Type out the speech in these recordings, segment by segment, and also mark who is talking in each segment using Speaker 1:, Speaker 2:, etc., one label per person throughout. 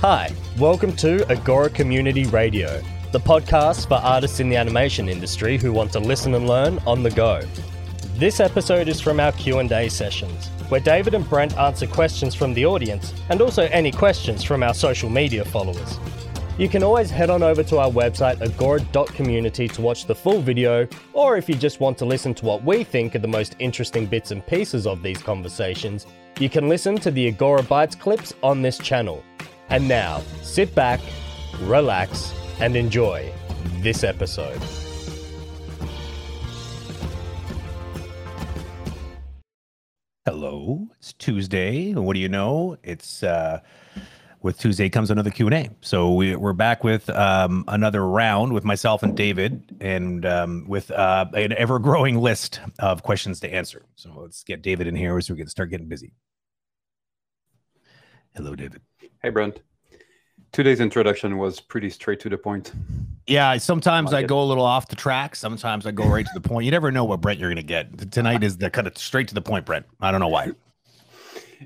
Speaker 1: Hi, welcome to Agora Community Radio, the podcast for artists in the animation industry who want to listen and learn on the go. This episode is from our Q&A sessions, where David and Brent answer questions from the audience and also any questions from our social media followers. You can always head on over to our website agora.community to watch the full video, or if you just want to listen to what we think are the most interesting bits and pieces of these conversations, you can listen to the Agora Bites clips on this channel. And now, sit back, relax, and enjoy this episode.
Speaker 2: Hello, it's Tuesday. What do you know? It's uh, with Tuesday comes another Q and A. So we, we're back with um, another round with myself and David, and um, with uh, an ever growing list of questions to answer. So let's get David in here so we can start getting busy. Hello, David.
Speaker 3: Hey, Brent. Today's introduction was pretty straight to the point.
Speaker 2: Yeah, sometimes
Speaker 3: Like
Speaker 2: I
Speaker 3: it.
Speaker 2: go a little off the track. Sometimes I go right to the point. You never know what Brent you're going to get. Tonight is the kind of straight to the point, Brent. I don't know why.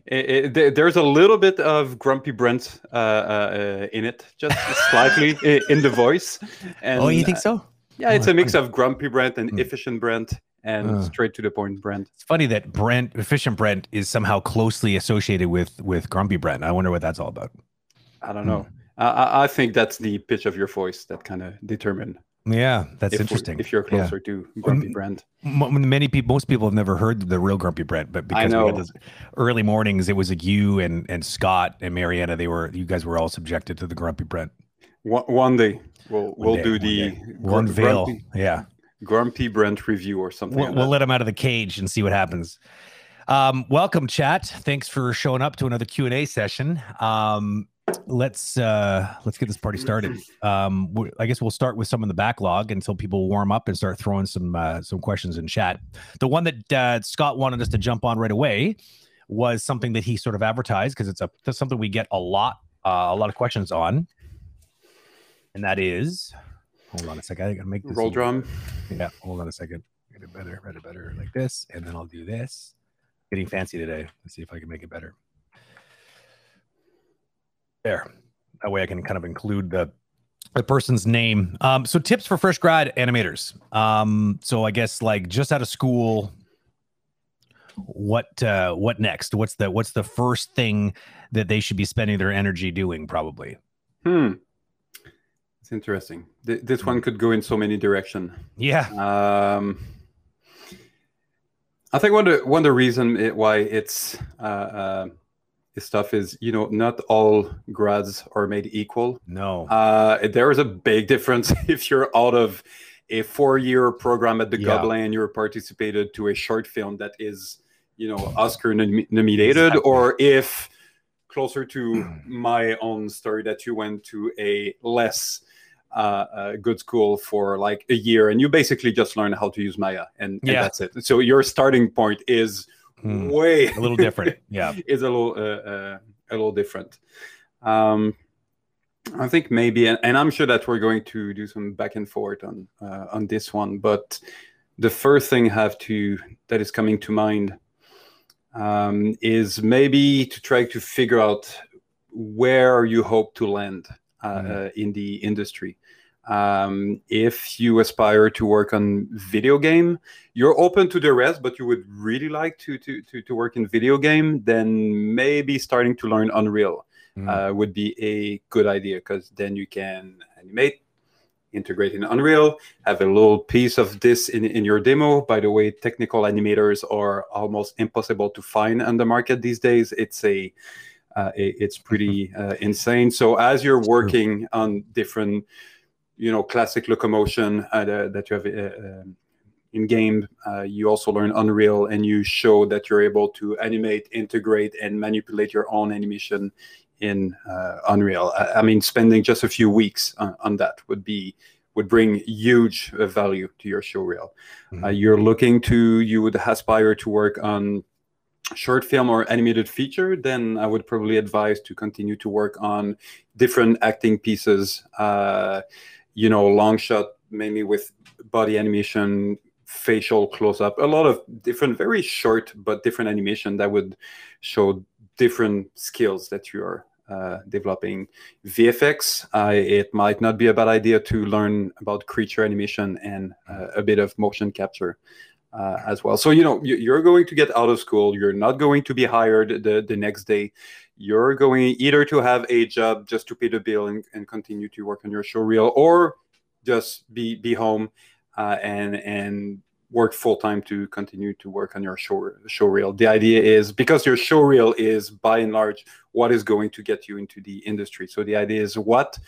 Speaker 3: It- it- there's a little bit of grumpy Brent uh, uh, uh, in it, just slightly in the voice. And,
Speaker 2: oh, you think so?
Speaker 3: Yeah, it's
Speaker 2: Oh,
Speaker 3: a mix of grumpy Brent and
Speaker 2: Hmm.
Speaker 3: efficient Brent and
Speaker 2: Uh.
Speaker 3: straight to the point Brent.
Speaker 2: It's funny that Brent, efficient Brent, is somehow closely associated with with Grumpy Brent. I wonder what that's all about.
Speaker 3: I don't
Speaker 2: Hmm.
Speaker 3: know. I- I, I think that's the pitch of your voice that kind of determine
Speaker 2: Yeah, that's
Speaker 3: if,
Speaker 2: interesting.
Speaker 3: if you're
Speaker 2: Yeah.
Speaker 3: closer to grumpy Brent.
Speaker 2: M- many people, most people have never heard the real Grumpy Brent, but because we
Speaker 3: know.
Speaker 2: had those early mornings, it was like you and and Scott and Mariana. They were you guys were all subjected to the Grumpy Brent.
Speaker 3: One, one day we'll
Speaker 2: One
Speaker 3: we'll
Speaker 2: day,
Speaker 3: do the
Speaker 2: one veil.
Speaker 3: grumpy,
Speaker 2: Yeah,
Speaker 3: grumpy Brent review or something.
Speaker 2: we'll,
Speaker 3: like
Speaker 2: we'll let him out of the cage and see what happens. Um, welcome, chat. Thanks for showing up to another Q and A session. Um, let's uh, let's get this party started. Um, I guess we'll start with some of the backlog until people warm up and start throwing some uh, some questions in chat. The one that uh, Scott wanted us to jump on right away was something that he sort of advertised because it's a that's something we get a lot uh, a lot of questions on, and that is. Hold on a second. I gotta make this
Speaker 3: roll drum.
Speaker 2: yeah, hold on a second. Get it better, better, better like this, and then I'll do this. Getting fancy today. Let's see if I can make it better. There. That way I can kind of include the the person's name. Um, so tips for fresh grad animators. Um, so I guess like just out of school, what uh what next? What's the what's the first thing that they should be spending their energy doing, probably?
Speaker 3: Hmm. It's interesting. Th- this
Speaker 2: Hmm.
Speaker 3: one could go in so many directions.
Speaker 2: Yeah.
Speaker 3: Um, I think one of the, one of the reason it, why it's uh, uh, this stuff is you know not all grads are made equal.
Speaker 2: No.
Speaker 3: Uh, there is a big difference if you're out of a four-year program at the
Speaker 2: Yeah.
Speaker 3: Gobelin and you're participated to a short film that is you know Oscar nom- nominated,
Speaker 2: Exactly.
Speaker 3: or if closer to my own story that you went to a less uh, uh, good school for like a year and you basically just learn how to use Maya and, and
Speaker 2: Yeah.
Speaker 3: that's it. So your starting point is
Speaker 2: Hmm.
Speaker 3: way
Speaker 2: A little different. Yeah.
Speaker 3: is a little uh, uh, a little different. Um, I think maybe, and, and I'm sure that we're going to do some back and forth on uh, on this one. But the first thing have to that is coming to mind um, is maybe to try to figure out where you hope to land uh, uh, in the industry. Um, if you aspire to work on video game, you're open to the rest, but you would really like to to to, to work in video game, then maybe starting to learn Unreal
Speaker 2: Mm.
Speaker 3: uh, would be a good idea because then you can animate, integrate in Unreal, have a little piece of this in, in your demo. By the way, technical animators are almost impossible to find on the market these days. It's a uh, it- it's pretty uh, insane. So as you're working on different, you know, classic locomotion uh, that you have uh, um, in game, uh, you also learn Unreal, and you show that you're able to animate, integrate, and manipulate your own animation in uh, Unreal. I, I mean, spending just a few weeks on, on that would be would bring huge value to your show reel. Uh,
Speaker 2: Mhm.
Speaker 3: you're looking to you would aspire to work on short film or animated feature, then I would probably advise to continue to work on different acting pieces. Uh, you know, long shot, mainly with body animation, facial close up, a lot of different, very short but different animation that would show different skills that you are uh, developing VFX, uh, it might not be a bad idea to learn about creature animation and uh, a bit of motion capture uh, as well. So, you know, you're going to get out of school. You're not going to be hired the, the next day. You're going either to have a job just to pay the bill and, and continue to work on your show reel or just be, be home uh, and, and work full time to continue to work on your show, show reel. The idea is because your show reel is by and large what is going to get you into the industry. So the idea is what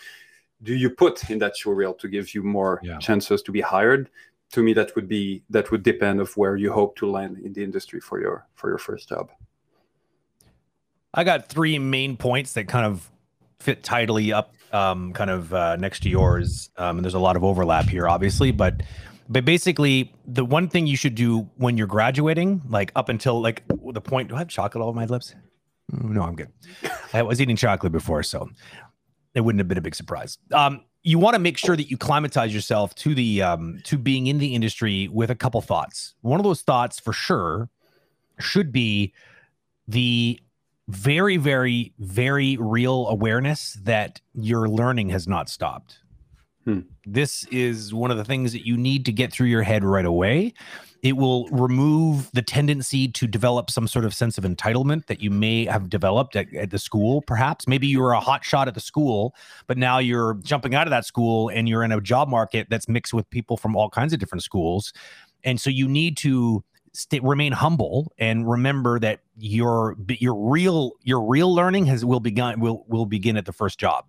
Speaker 3: do you put in that show reel to give you more yeah. chances to be hired? To me, that would be that would depend of where you hope to land in the industry for your for your first job.
Speaker 2: I got three main points that kind of fit tidily up, um, kind of uh, next to yours. Um, and there's a lot of overlap here, obviously, but but basically, the one thing you should do when you're graduating, like up until like the point, do I have chocolate all over my lips? No, I'm good. I was eating chocolate before, so it wouldn't have been a big surprise. Um, you want to make sure that you climatize yourself to the um, to being in the industry with a couple thoughts. One of those thoughts, for sure, should be the very, very, very real awareness that your learning has not stopped. Hmm. This is one of the things that you need to get through your head right away. It will remove the tendency to develop some sort of sense of entitlement that you may have developed at, at the school, perhaps. Maybe you were a hot shot at the school, but now you're jumping out of that school and you're in a job market that's mixed with people from all kinds of different schools. And so you need to stay, remain humble and remember that your your real your real learning has will begin will will begin at the first job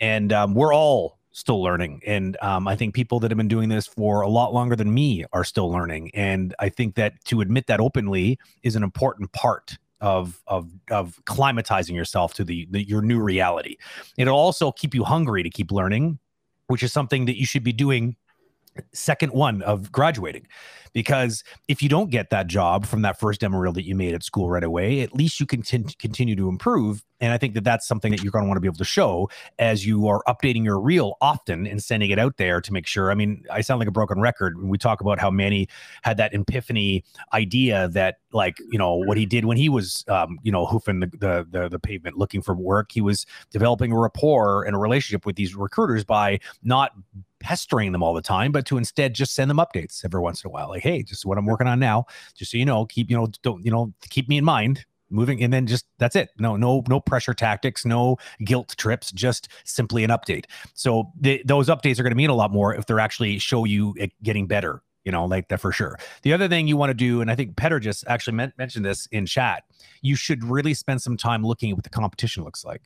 Speaker 2: and um, we're all still learning. And um, I think people that have been doing this for a lot longer than me are still learning. And I think that to admit that openly is an important part of of of climatizing yourself to the, the your new reality. It'll also keep you hungry to keep learning, which is something that you should be doing second one of graduating because if you don't get that job from that first demo reel that you made at school right away at least you can t- continue to improve. And i think that that's something that you're going to want to be able to show as you are updating your reel often and sending it out there to make sure. I mean i sound like a broken record. When we talk about how manny had that epiphany idea that like you know what he did when he was um, you know hoofing the, the, the the pavement looking for work. He was developing a rapport and a relationship with these recruiters by not pestering them all the time, but to instead just send them updates every once in a while. Like, hey, just what I'm working on now, just so you know, keep, you know, don't, you know, keep me in mind moving and then just that's it. No no no pressure tactics no guilt trips just simply an update. So the, those updates are going to mean a lot more if they're actually show you getting better you know like that for sure. The other thing you want to do and i think Petar just actually mentioned this in chat you should really spend some time looking at what the competition looks like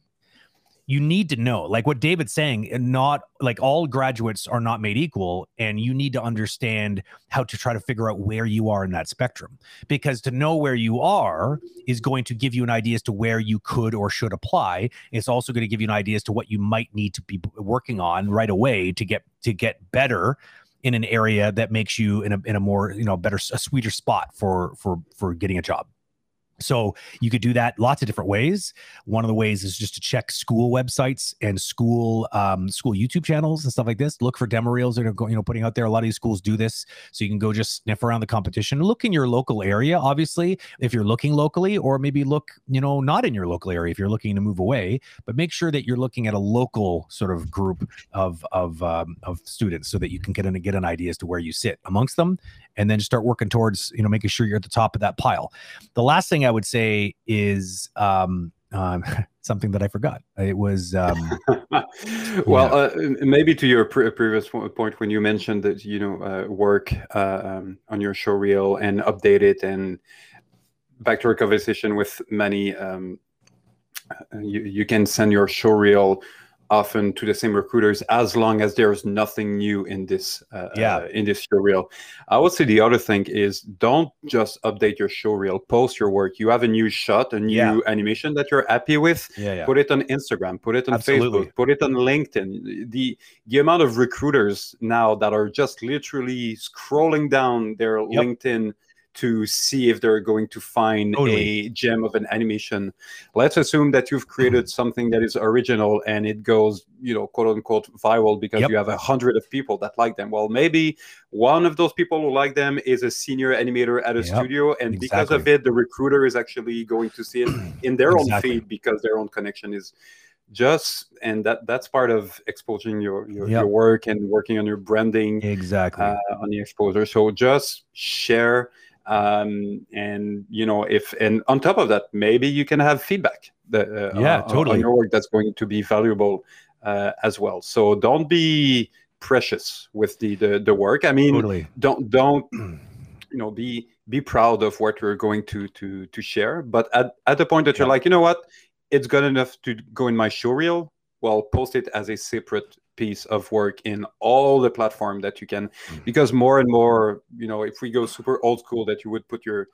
Speaker 2: you need to know like what david's saying eh, not like all graduates are not made equal and you need to understand how to try to figure out where you are in that spectrum because to know where you are is going to give you an idea as to where you could or should apply. It's also going to give you an idea as to what you might need to be working on right away to get to get better in an area that makes you in a, in a more you know better a sweeter spot for for for getting a job so you could do that lots of different ways. One of the ways is just to check school websites and school um, school YouTube channels and stuff like this. Look for demo reels that are you know putting out there. A lot of these schools do this, so you can go just sniff around the competition. Look in your local area, obviously, if you're looking locally, or maybe look you know not in your local area if you're looking to move away. But make sure that you're looking at a local sort of group of of um, of students so that you can get an get an idea as to where you sit amongst them and then start working towards you know making sure you're at the top of that pile the last thing i would say is um, um something that i forgot. It was um,
Speaker 3: well uh, maybe to your pre- previous point when you mentioned that you know uh, work uh, um, on your show reel and update it and back to our conversation with Manny um, uh, you, you can send your show reel often to the same recruiters as long as there's nothing new in this uh, yeah uh, in this show reel i would say the other thing is don't just update your show reel post your work you have a new shot a new yeah. animation that you're happy with yeah, yeah, put it on instagram put it on Absolutely. facebook put it on linkedin the the amount of recruiters now that are just literally scrolling down their yep. linkedin to see if they're going to find
Speaker 2: Totally.
Speaker 3: a gem of an animation. Let's assume that you've created something that is original and it goes, you know, quote unquote viral because
Speaker 2: Yep.
Speaker 3: you have a hundred of people that like them. Well, maybe one of those people who like them is a senior animator at a
Speaker 2: Yep,
Speaker 3: studio, and because of it, the recruiter is actually going to see it in their
Speaker 2: Exactly.
Speaker 3: own feed because their own connection is just and that that's part of exposing your your,
Speaker 2: Yep.
Speaker 3: your work and working on your branding
Speaker 2: Exactly.
Speaker 3: uh, on the exposure. So just share, um, and you know, if and on top of that, maybe you can have feedback. That, uh,
Speaker 2: Yeah,
Speaker 3: on-
Speaker 2: totally.
Speaker 3: On your work, that's going to be valuable uh, as well. So don't be precious with the the, the work. I mean,
Speaker 2: totally.
Speaker 3: don't don't you know be be proud of what you're going to to to share. But at at the point that you're like, you know what, it's good enough to go in my show reel. Well, post it as a separate piece of work in all the platform that you can
Speaker 2: Mm.
Speaker 3: because more and more you know if we go super old school that you would put your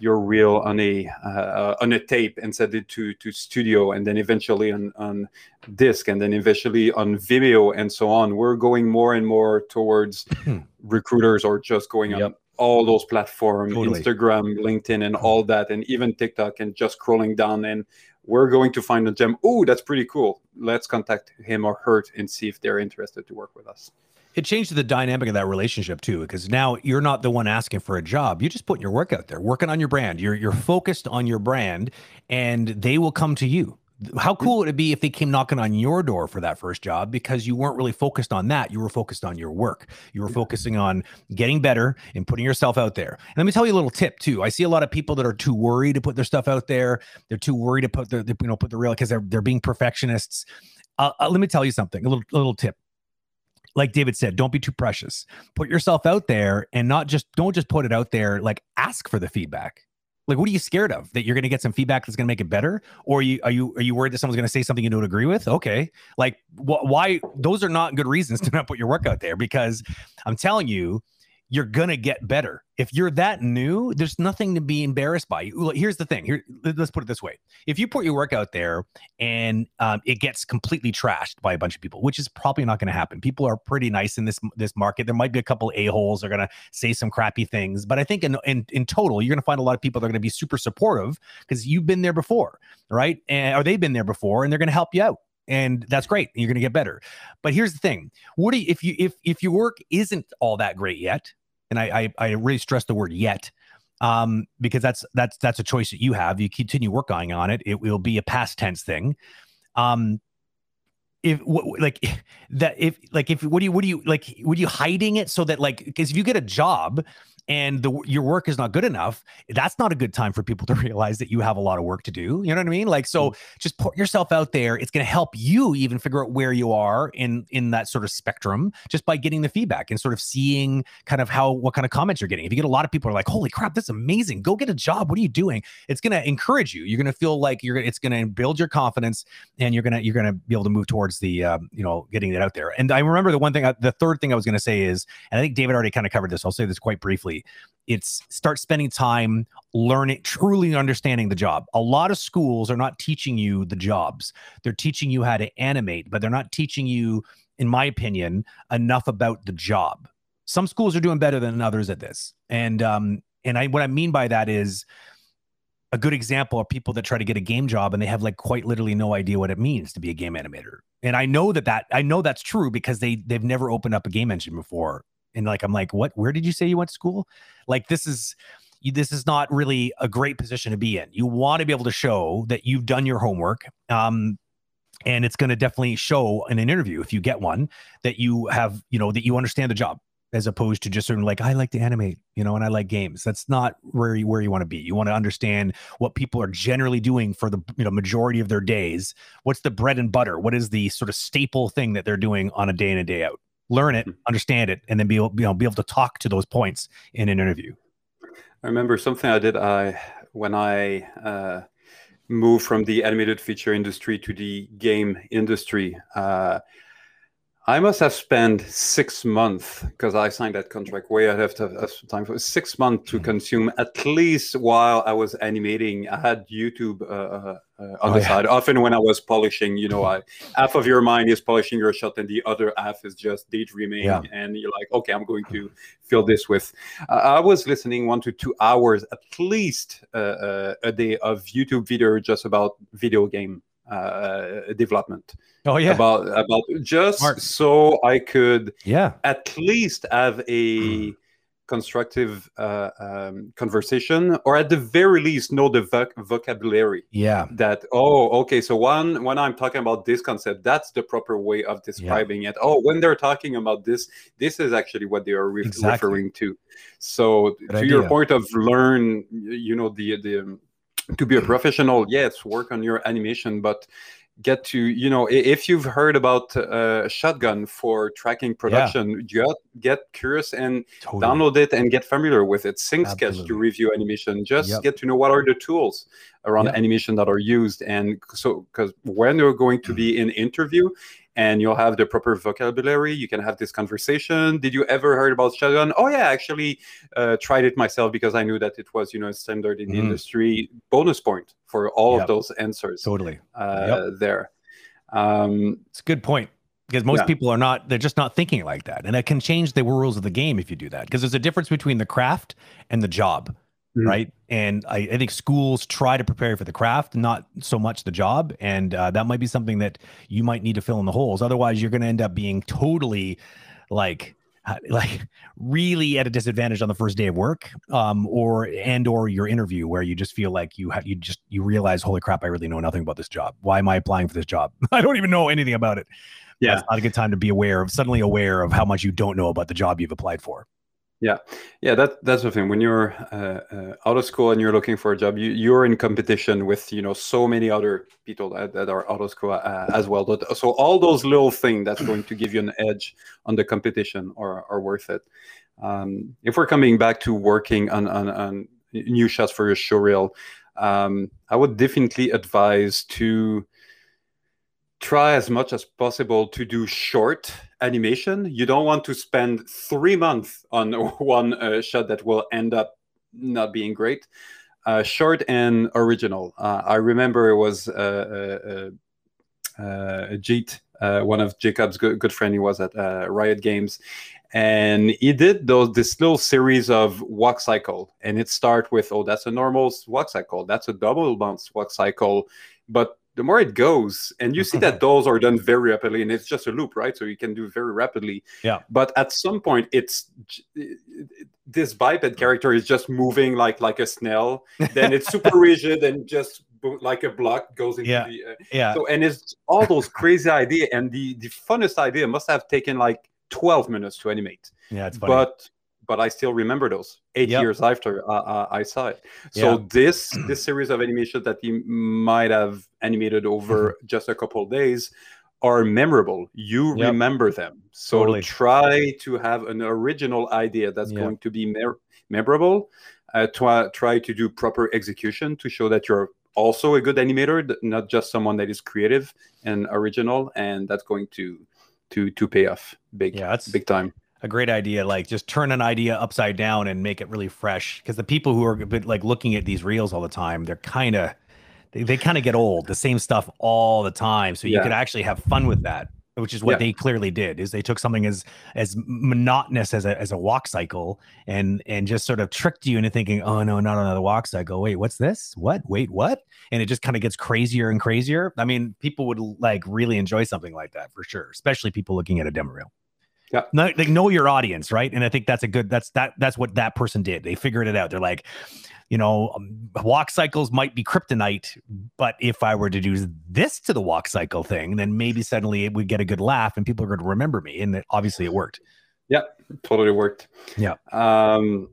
Speaker 3: your reel on a uh, on a tape and send it to to studio and then eventually on on disc and then eventually on Vimeo and so on we're going more and more towards
Speaker 2: Hmm.
Speaker 3: recruiters or just going on all those platforms
Speaker 2: Totally.
Speaker 3: Instagram LinkedIn and all that and even TikTok and just scrolling down and we're going to find a gem oh that's pretty cool let's contact him or her and see if they're interested to work with us
Speaker 2: It changed the dynamic of that relationship too, because now you're not the one asking for a job. You're just putting your work out there, working on your brand. You're you're focused on your brand, and they will come to you. How cool would it be if they came knocking on your door for that first job because you weren't really focused on that? You were focused on your work. You were focusing on getting better and putting yourself out there. And let me tell you a little tip too. I see a lot of people that are too worried to put their stuff out there. They're too worried to put their, you know, put the real because they're they're being perfectionists. Uh, uh, let me tell you something. A little a little tip like David said, don't be too precious. Put yourself out there and not just don't just put it out there. Like ask for the feedback. Like, what are you scared of? That you're going to get some feedback that's going to make it better, or are you are you are you worried that someone's going to say something you don't agree with? Okay, like wh- why? Those are not good reasons to not put your work out there because I'm telling you, you're gonna get better. If you're that new, there's nothing to be embarrassed by. Here's the thing. Here, let- let's put it this way: if you put your work out there and um, it gets completely trashed by a bunch of people, which is probably not going to happen. People are pretty nice in this this market. There might be a couple a holes are to say some crappy things, but I think in in, in total, you're to find a lot of people that are to be super supportive because you've been there before, right? And or they've been there before, and they're to help you out. And that's great. You're going to get better. But here's the thing: you, if you if if your work isn't all that great yet? And I I, I really stress the word yet um, because that's that's that's a choice that you have. You continue working on it. It will be a past tense thing. Um, if what like that if like if what do you what do you like would you hiding it so that like because if you get a job and the your work is not good enough that's not a good time for people to realize that you have a lot of work to do you know what i mean? Like so just put yourself out there it's going to help you even figure out where you are in in that sort of spectrum just by getting the feedback and sort of seeing kind of how what kind of comments you're getting. If you get a lot of people are like holy crap this is amazing go get a job what are you doing? It's going to encourage you you're going to feel like you're gonna it's going to build your confidence and you're gonna you're gonna be able to move towards the um, you know getting it out there. And i remember the one thing I, the third thing i was going to say is and i think david already kind of covered this i'll say this quite briefly it's start spending time learning truly understanding the job a lot of schools are not teaching you the jobs they're teaching you how to animate but they're not teaching you in my opinion enough about the job some schools are doing better than others at this and um and i what i mean by that is a good example are people that try to get a game job and they have like quite literally no idea what it means to be a game animator. And I know that that I know that's true because they they've never opened up a game engine before. And like I'm like, what? Where did you say you went to school? Like this is this is not really a great position to be in. You want to be able to show that you've done your homework. Um, and it's going to definitely show in an interview if you get one that you have, you know, that you understand the job as opposed to just sort of like I like to animate, you know, and I like games. That's not where you where you want to be. You want to understand what people are generally doing for the you know majority of their days. What's the bread and butter? What is the sort of staple thing that they're doing on a day in and day out? Learn it, understand it, and then be able you know be able to talk to those points in an interview.
Speaker 3: I remember something I did I when I uh, moved from the animated feature industry to the game industry. Uh, I must have spent six months because I signed that contract way ahead of time for six months to mm-hmm. consume at least while I was animating. I had YouTube uh, uh, uh, on oh, the yeah. side. Often when I was polishing, you know, I, half of your mind is polishing your shot, and the other half is just daydreaming. Yeah. And you're like, okay, I'm going to fill this with. Uh, I was listening one to two hours at least uh, uh, a day of YouTube video just about video game uh, development.
Speaker 2: Oh yeah,
Speaker 3: about about just Smart. so I could
Speaker 2: yeah
Speaker 3: at least have a mm. constructive uh, um, conversation, or at the very least know the voc- vocabulary.
Speaker 2: Yeah,
Speaker 3: that oh okay, so when when I'm talking about this concept, that's the proper way of describing yeah. it. Oh, when they're talking about this, this is actually what they are re- exactly. referring to. So Good to idea. your point of learn, you know the the to be a professional yes work on your animation but get to you know if you've heard about uh, shotgun for tracking production yeah. get get curious and totally. download it and get familiar with it SyncSketch to review animation just yep. get to know what are the tools around yep. animation that are used and so because when you're going to be in interview and you'll have the proper vocabulary. You can have this conversation. Did you ever heard about Shotgun? Oh yeah, I actually uh, tried it myself because I knew that it was you know standard in the mm. industry. Bonus point for all yep. of those answers.
Speaker 2: Totally.
Speaker 3: Uh, yep. There. Um,
Speaker 2: it's a good point because most yeah. people are not they're just not thinking like that and it can change the rules of the game if you do that because there's a difference between the craft and the job mm-hmm. right? And I, I, think schools try to prepare for the craft, not so much the job. And uh, that might be something that you might need to fill in the holes. Otherwise, you're going to end up being totally like like really at a disadvantage on the first day of work um or and or your interview where you just feel like you have you just you realize holy crap i really know nothing about this job why am i applying for this job i don't even know anything about it
Speaker 3: yeah
Speaker 2: it's not a good time to be aware of suddenly aware of how much you don't know about the job you've applied for
Speaker 3: yeah, yeah, that that's the thing. When you're uh, uh, out of school and you're looking for a job, you you're in competition with you know so many other people that, that are out of school uh, as well. But so all those little things that's going to give you an edge on the competition are are worth it. Um, if we're coming back to working on on, on new shots for your show reel, um, I would definitely advise to try as much as possible to do short animation. You don't want to spend three months on one uh, shot that will end up not being great. Uh, short and original. Uh, I remember it was uh, uh, uh Jeet, uh, one of Jacob's good, good friend. He was at Riot Games, and he did those this little series of walk cycle, and it start with oh that's a normal walk cycle, that's a double bounce walk cycle, but the more it goes and you see that those are done very rapidly and it's just a loop right? So you can do very rapidly.
Speaker 2: Yeah.
Speaker 3: But at some point it's this biped character is just moving like like a snail. Then it's super rigid and just like a block goes into
Speaker 2: yeah.
Speaker 3: the
Speaker 2: uh, yeah.
Speaker 3: so and it's all those crazy idea and the the funnest idea must have taken like 12 minutes to animate.
Speaker 2: Yeah it's funny.
Speaker 3: but but I still remember those eight yep. years after uh, uh, I saw it. So yeah. this this series of animation that he might have animated over mm-hmm. just a couple days are memorable. You yep. remember them. So totally. try to have an original idea that's yep. going to be memorable. Uh, try try to do proper execution to show that you're also a good animator, not just someone that is creative and original, and that's going to to to pay off big. Yeah, that's big time
Speaker 2: a great idea like just turn an idea upside down and make it really fresh. Because the people who are like looking at these reels all the time they're kind of they, they kind of get old the same stuff all the time. So you yeah. could actually have fun with that which is what yeah. they clearly did is they took something as as monotonous as a as a walk cycle and and just sort of tricked you into thinking oh no not another walk cycle. Wait what's this? What? Wait what? And it just kind of gets crazier and crazier. I mean people would like really enjoy something like that for sure especially people looking at a demo reel
Speaker 3: yeah.
Speaker 2: Know, they know your audience, right? And I think that's a good that's that that's what that person did. They figured it out. They're like, you know, um, walk cycles might be kryptonite, but if I were to do this to the walk cycle thing, then maybe suddenly it would get a good laugh and people are going to remember me. And it, obviously it worked.
Speaker 3: Yeah, totally worked.
Speaker 2: Yeah.
Speaker 3: Um,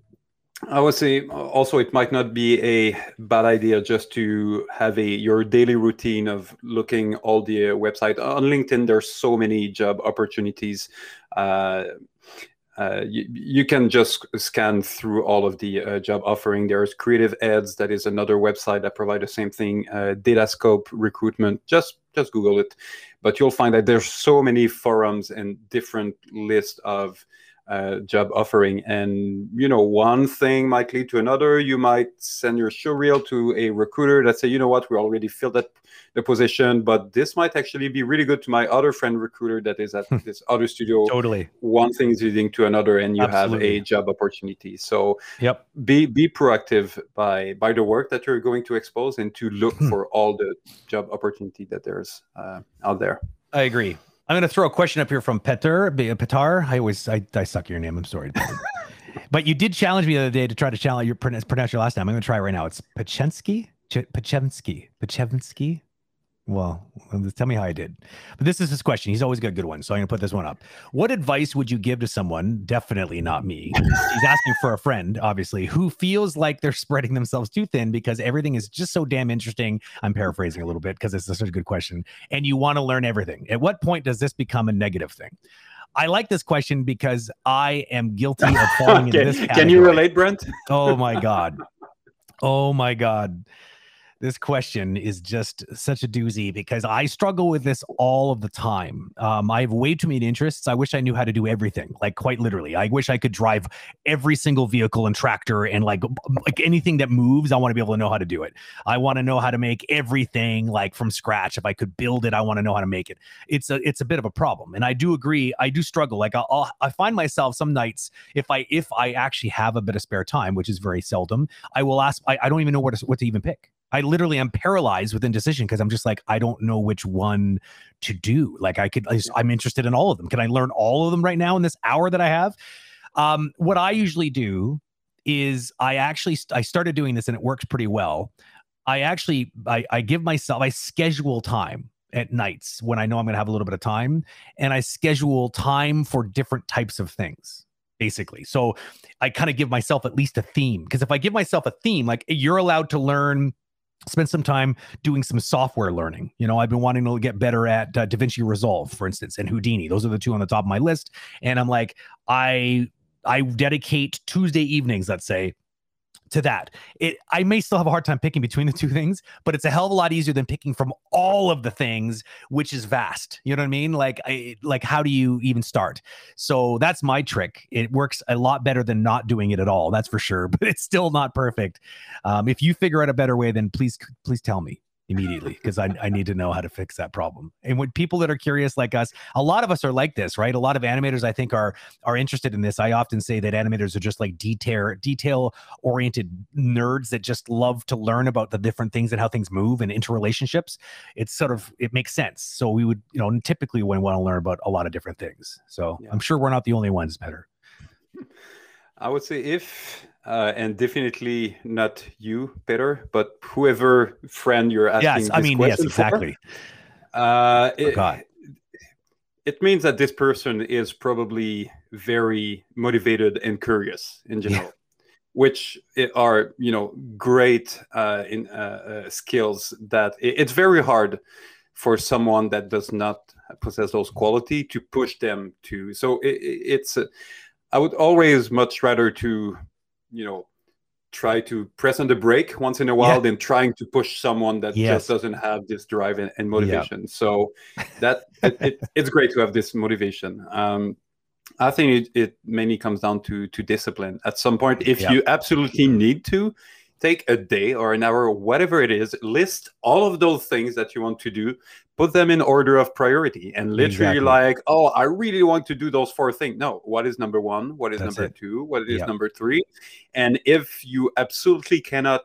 Speaker 3: I would say also it might not be a bad idea just to have a your daily routine of looking all the uh, website on LinkedIn. There's so many job opportunities. Uh, uh, you, you, can just scan through all of the uh, job offering. There's Creative Heads, that is another website that provide the same thing. Uh, Datascope recruitment. Just just google it but you'll find that there's so many forums and different lists of uh, job offering. And you know one thing might lead to another. You might send your show reel to a recruiter that say you know what? We already filled that the position but this might actually be really good to my other friend recruiter that is at this other studio.
Speaker 2: Totally.
Speaker 3: One thing is leading to another and you
Speaker 2: Absolutely.
Speaker 3: have a job opportunity. So
Speaker 2: yep.
Speaker 3: be be proactive by by the work that you're going to expose and to look for all the job opportunity that there's uh, out there.
Speaker 2: I agree. I'm going to throw a question up here from Petar. Uh, Petar. I always I, I suck your name. I'm sorry. but you did challenge me the other day to try to challenge your pronounce pronounce your last name. I'm going to try it right now. It's Pachensky. Ch- Pachensky. Pachensky. Well, tell me how I did. But this is his question. He's always got good ones. So I'm going to put this one up. What advice would you give to someone, definitely not me? He's asking for a friend, obviously, who feels like they're spreading themselves too thin because everything is just so damn interesting. I'm paraphrasing a little bit because it's such a good question. And you want to learn everything. At what point does this become a negative thing? I like this question because I am guilty of falling
Speaker 3: Okay.
Speaker 2: into this.
Speaker 3: can you relate brent
Speaker 2: Oh my god. Oh my god. This question is just such a doozy because I struggle with this all of the time. Um, I have way too many interests. I wish I knew how to do everything, like quite literally. I wish I could drive every single vehicle and tractor and like like anything that moves. I want to be able to know how to do it. I want to know how to make everything like from scratch. If I could build it, I want to know how to make it. It's a it's a bit of a problem, and I do agree. I do struggle. Like I'll, I'll I find myself some nights if I if I actually have a bit of spare time, which is very seldom, I will ask. I, I don't even know what to, what to even pick. I literally am paralyzed with indecision because I'm just like I don't know which one to do. Like I could, I just, I'm interested in all of them. Can I learn all of them right now in this hour that I have? Um, what I usually do is I actually I started doing this and it works pretty well. I actually I, I give myself I schedule time at nights when I know I'm going to have a little bit of time, and I schedule time for different types of things basically. So I kind of give myself at least a theme because if I give myself a theme, like you're allowed to learn spend some time doing some software learning. You know, I've been wanting to get better at uh, DaVinci Resolve, for instance, and Houdini. Those are the two on the top of my list. And I'm like, I I dedicate Tuesday evenings, let's say, to that. It I may still have a hard time picking between the two things, but it's a hell of a lot easier than picking from all of the things, which is vast. You know what I mean? Like I like how do you even start? So that's my trick. It works a lot better than not doing it at all. That's for sure, but it's still not perfect. Um, if you figure out a better way, then please please tell me immediately because I, I need to know how to fix that problem. And when people that are curious like us, a lot of us are like this, right? A lot of animators I think are are interested in this. I often say that animators are just like detail detail oriented nerds that just love to learn about the different things and how things move and interrelationships. It's sort of it makes sense. So we would, you know, typically we want to learn about a lot of different things. So
Speaker 3: Yeah.
Speaker 2: I'm sure we're not the only ones, better.
Speaker 3: I would say if, uh, and definitely not you, Peter, but whoever friend you're asking.
Speaker 2: Yes, I mean yes,
Speaker 3: question for,
Speaker 2: exactly.
Speaker 3: Uh, it,
Speaker 2: Forgot.
Speaker 3: it means that this person is probably very motivated and curious in general, which are you know great uh, in uh, uh, skills that it's very hard for someone that does not possess those quality to push them to. So i i- it's. Uh, I would always much rather to, you know, try to press on the brake once in a while
Speaker 2: Yeah.
Speaker 3: than trying to push someone that
Speaker 2: Yes.
Speaker 3: just doesn't have this drive and, and motivation. So that it, it, it's great to have this motivation. Um, I think it, it mainly comes down to to discipline. At some point, if you absolutely need to, take a day or an hour, whatever it is, list all of those things that you want to do, put them in order of priority, and literally
Speaker 2: Exactly.
Speaker 3: like, oh, I really want to do those four things. No, what is number one? What is
Speaker 2: That's
Speaker 3: number
Speaker 2: it.
Speaker 3: two? What is number three? And if you absolutely cannot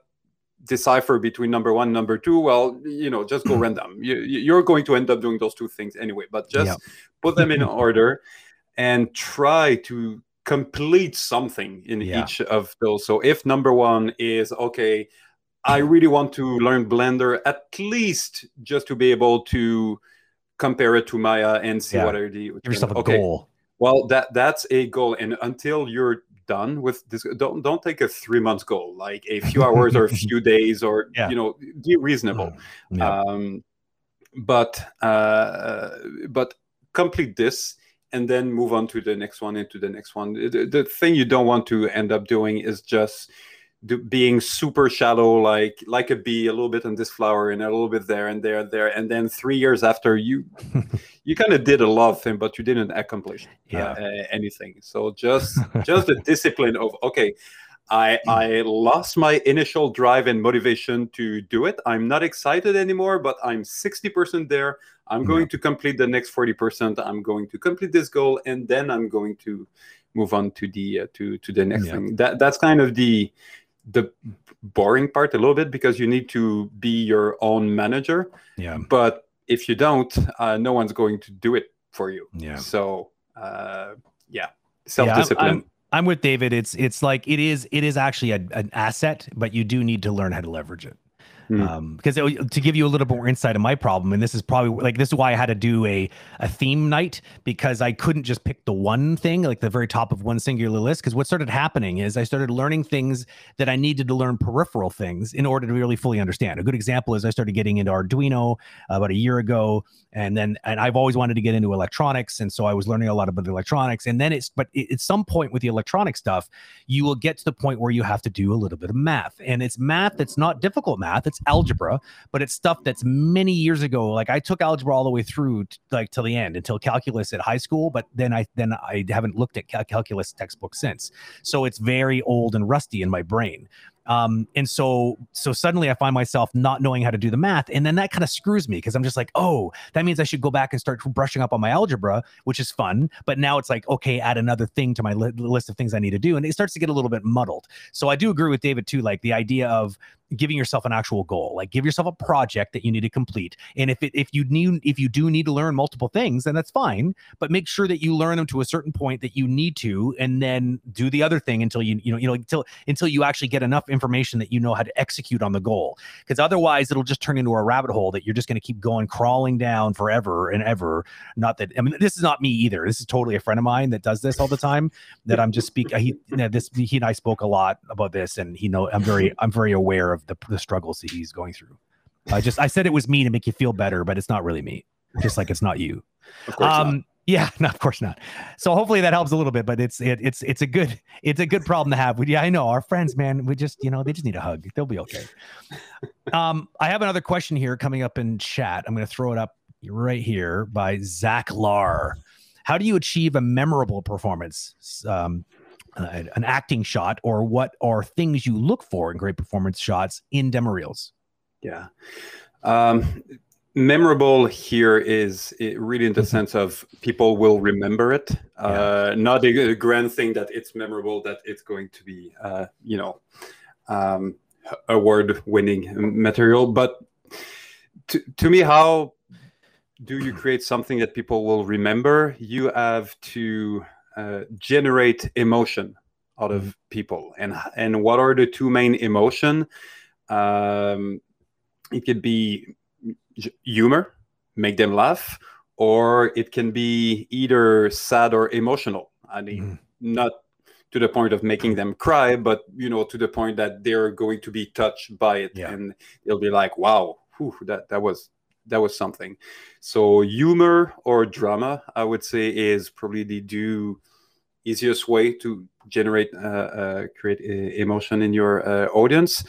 Speaker 3: decipher between number one and number two well you know just go random you, you're going to end up doing those two things anyway but just put them in order and try to complete something in
Speaker 2: Yeah.
Speaker 3: each of those so if number one is okay i really want to learn blender at least just to be able to compare it to maya and see
Speaker 2: Yeah.
Speaker 3: what are the
Speaker 2: Give yourself a
Speaker 3: okay
Speaker 2: goal.
Speaker 3: well, that that's a goal, and until you're done with this, don't don't take a three months goal, like a few hours or a few days, or
Speaker 2: Yeah.
Speaker 3: you know, be reasonable.
Speaker 2: Yeah.
Speaker 3: Um, but uh, but complete this, and then move on to the next one and to the next one. The, the thing you don't want to end up doing is just do, being super shallow, like like a bee, a little bit on this flower and a little bit there and there, and there, and then three years after you, you kind of did a lot of things, but you didn't accomplish
Speaker 2: Yeah.
Speaker 3: uh, anything. So just just the discipline of okay, I I lost my initial drive and motivation to do it. I'm not excited anymore, but I'm sixty percent there. I'm going to complete the next forty percent. I'm going to complete this goal, and then I'm going to move on to the uh, to to the next
Speaker 2: Yeah.
Speaker 3: thing. That that's kind of the the boring part a little bit because you need to be your own manager.
Speaker 2: Yeah.
Speaker 3: But if you don't, uh, no one's going to do it for you.
Speaker 2: Yeah.
Speaker 3: So uh, yeah,
Speaker 2: Yeah,
Speaker 3: self discipline.
Speaker 2: I'm, I'm with David. It's it's like it is it is actually a, an asset, but you do need to learn how to leverage it.
Speaker 3: Hmm.
Speaker 2: Um, because to give you a little bit more insight of my problem, and this is probably like this is why I had to do a a theme night because I couldn't just pick the one thing, like the very top of one singular list. Because what started happening is I started learning things that I needed to learn peripheral things in order to really fully understand. A good example is I started getting into Arduino about a year ago, and then and I've always wanted to get into electronics, and so I was learning a lot about electronics. And then it's but at some point with the electronic stuff, you will get to the point where you have to do a little bit of math, and it's math that's not difficult math; it's algebra, but it's stuff that's many years ago. Like I took algebra all the way through, t- like till the end until calculus at high school, but then I then I haven't looked at cal- calculus textbook since. So it's very old and rusty in my brain. Um, and so so suddenly I find myself not knowing how to do the math, and then that kind of screws me because I'm just like, oh, that means I should go back and start brushing up on my algebra, which is fun. But now it's like, okay, add another thing to my li- list of things I need to do, and it starts to get a little bit muddled. So I do agree with David too, like the idea of giving yourself an actual goal like give yourself a project that you need to complete. And if it, if you need if you do need to learn multiple things then that's fine but make sure that you learn them to a certain point that you need to and then do the other thing until you you know you know until until you actually get enough information that you know how to execute on the goal. Because otherwise it'll just turn into a rabbit hole that you're just going to keep going crawling down forever and ever. Not that i mean this is not me either. This is totally a friend of mine that does this all the time that i'm just speak he this he and i spoke a lot about this and he know i'm very i'm very aware of the, the struggles that he's going through. I just i said it was me to make you feel better but it's not really me. Just like it's not you.
Speaker 3: Of course not.
Speaker 2: um yeah no of course not. So hopefully that helps a little bit but it's it, it's it's a good it's a good problem to have. We- yeah i know our friends man we just you know they just need a hug. They'll be okay. Um i have another question here coming up in chat. I'm going to throw it up right here by zach lar. How do you achieve a memorable performance? Um uh, an acting shot or what are things you look for in great performance shots in demo reels
Speaker 3: Yeah. Um, memorable here is it really in the
Speaker 2: Mhm.
Speaker 3: sense of people will remember it, uh, not a, a grand thing that it's memorable, that it's going to be, uh, you know, um, award winning material. But to, to me, how do you create something that people will remember? You have to uh, generate emotion out of people. And, and what are the two main emotion? Um, it could be humor make them laugh or it can be either sad or emotional i mean not to the point of making them cry but you know to the point that they're going to be touched by it
Speaker 2: Yeah.
Speaker 3: and they'll be like wow whew, that that was that was something. So humor or drama i would say is probably the do easiest way to generate uh, uh, create uh, emotion in your uh, audience.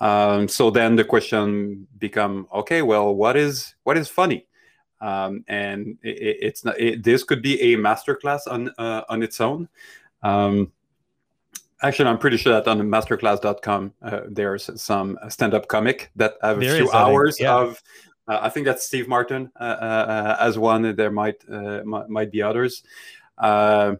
Speaker 3: Um, so then the question become okay well what is what is funny? Um, and it, it's not it, this could be a masterclass on uh, on its own. Um, actually i'm pretty sure that on masterclass.com uh, there's some stand-up comic that have a
Speaker 2: There
Speaker 3: few
Speaker 2: is,
Speaker 3: hours
Speaker 2: yeah.
Speaker 3: of i think that's steve martin uh, uh, as one there might uh, might, might be others. Uh,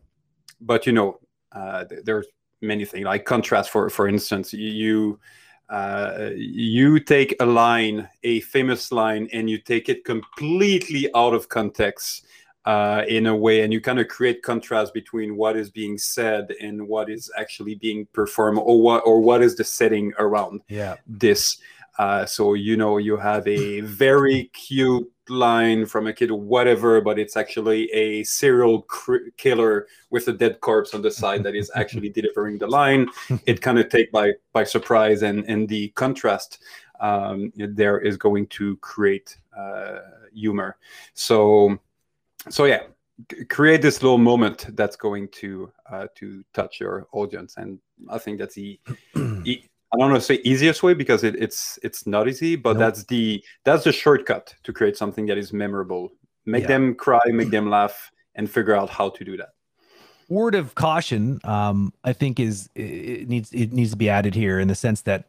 Speaker 3: but you know uh, th- there's many things. Like contrast for for instance you, you uh, you take a line, a famous line, and you take it completely out of context uh, in a way, and you kind of create contrast between what is being said and what is actually being performed, or what or what is the setting around
Speaker 2: yeah.
Speaker 3: this. Uh, so you know you have a very cute line from a kid, or whatever, but it's actually a serial cr- killer with a dead corpse on the side that is actually delivering the line. It kind of take by by surprise, and and the contrast um, there is going to create uh, humor. So so yeah. c- Create this little moment that's going to uh, to touch your audience, and I think that's the e- I don't want to say easiest way because it, it's it's not easy, but that's the that's the shortcut to create something that is memorable. Make
Speaker 2: Yeah.
Speaker 3: them cry, make them laugh, and figure out how to do that.
Speaker 2: word of caution um i think is it needs it needs to be added here in the sense that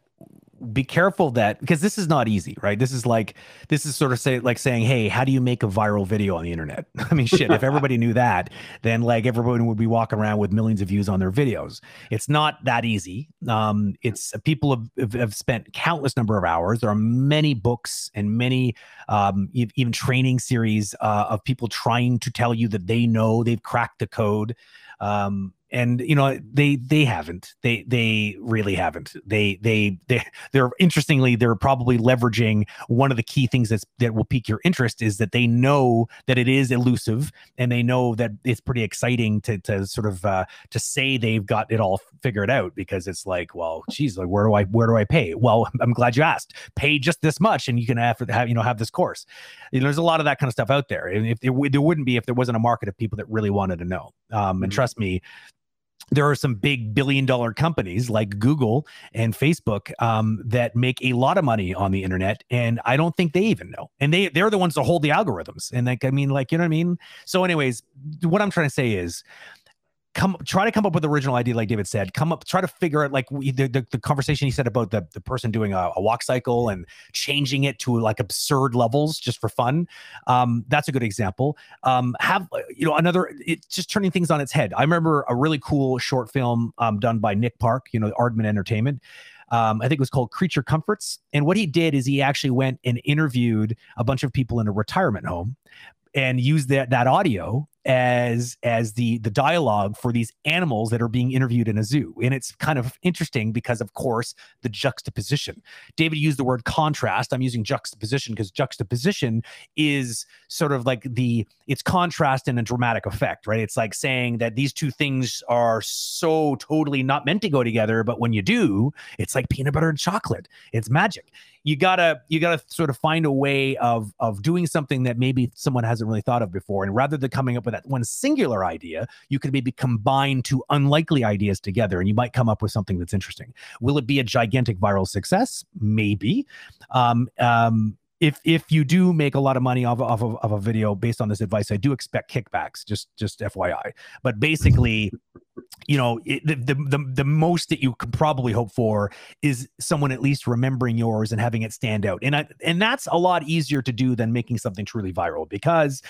Speaker 2: be careful that because this is not easy right? This is like this is sort of say like saying hey how do you make a viral video on the internet? I mean shit if everybody knew that then like everyone would be walking around with millions of views on their videos. It's not that easy. Um it's people have, have, spent countless number of hours. There are many books and many um even training series uh, of people trying to tell you that they know they've cracked the code. Um and you know they they haven't. They they really haven't. They they they they're interestingly they're probably leveraging one of the key things that's that will pique your interest is that they know that it is elusive and they know that it's pretty exciting to to sort of uh to say they've got it all figured out because it's like well geez like where do i where do i pay? Well i'm glad you asked. Pay just this much and you can have, have you know have this course. You know, there's a lot of that kind of stuff out there. And if there, there wouldn't be if there wasn't a market of people that really wanted to know. Um and
Speaker 3: Mhm.
Speaker 2: trust me there are some big billion dollar companies like Google and Facebook um, that make a lot of money on the internet, and I don't think they even know. And they they're the ones that hold the algorithms. And like I mean, like you know what I mean. So, anyways, what I'm trying to say is. Come try to come up with original idea, like David said. Come up, try to figure out like we, the, the the conversation he said about the the person doing a, a walk cycle and changing it to like absurd levels just for fun. Um, that's a good example um, have you know another it's just turning things on its head i remember a really cool short film um, done by nick park you know aardman entertainment um, i think it was called creature comforts and what he did is he actually went and interviewed a bunch of people in a retirement home and used that that audio as as the the dialogue for these animals that are being interviewed in a zoo. And it's kind of interesting because of course the juxtaposition. David used the word contrast. I'm using juxtaposition because juxtaposition is sort of like the it's contrast and a dramatic effect right? It's like saying that these two things are so totally not meant to go together but when you do it's like peanut butter and chocolate. It's magic you gotta you gotta sort of find a way of of doing something that maybe someone hasn't really thought of before and rather than coming up with that one singular idea you could maybe combine two unlikely ideas together and you might come up with something that's interesting will it be a gigantic viral success maybe um um if if you do make a lot of money off, off of, of a video based on this advice, I do expect kickbacks. Just just FYI. But basically, you know, it, the, the the most that you could probably hope for is someone at least remembering yours and having it stand out. And I, and that's a lot easier to do than making something truly viral because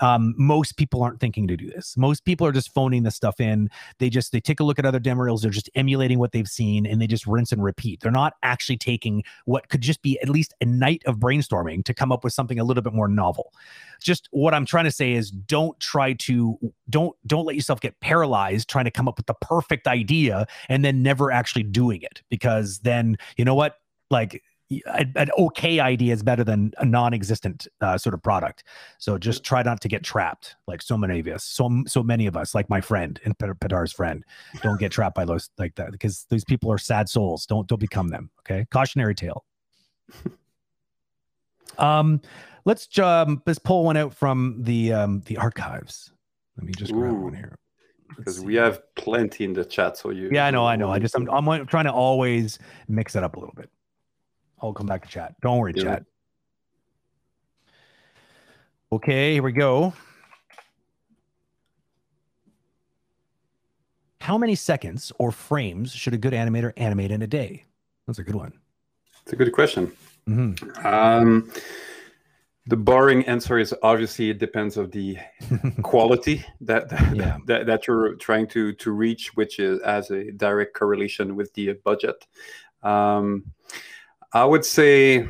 Speaker 2: um, most people aren't thinking to do this. Most people are just phoning this stuff in. They just they take a look at other demo reels. They're just emulating what they've seen and they just rinse and repeat. They're not actually taking what could just be at least a night of brainstorming to come up with something a little bit more novel. Just what I'm trying to say is don't try to don't don't let yourself get paralyzed trying to come up with the perfect idea and then never actually doing it because then you know what? Like an, okay idea is better than a non-existent uh, sort of product. So just try not to get trapped like so many of us so so many of us like my friend and Pet- Petar's friend. Don't get trapped by those like that because these people are sad souls. Don't don't become them okay? Cautionary tale. Um let's um let's pull one out from the um the archives. Let me just grab
Speaker 3: Ooh.
Speaker 2: one here
Speaker 3: because we have plenty in the chat. So you.
Speaker 2: Yeah, I know, I know. I just I'm, I'm trying to always mix it up a little bit. I'll come back to chat. Don't worry,
Speaker 3: Yeah.
Speaker 2: chat. Okay, here we go. How many seconds or frames should a good animator animate in a day? That's a good one.
Speaker 3: It's a good question.
Speaker 2: Mhm.
Speaker 3: Um, the boring answer is obviously it depends of the quality that that,
Speaker 2: Yeah.
Speaker 3: that that you're trying to to reach, which is as a direct correlation with the budget. Um, I would say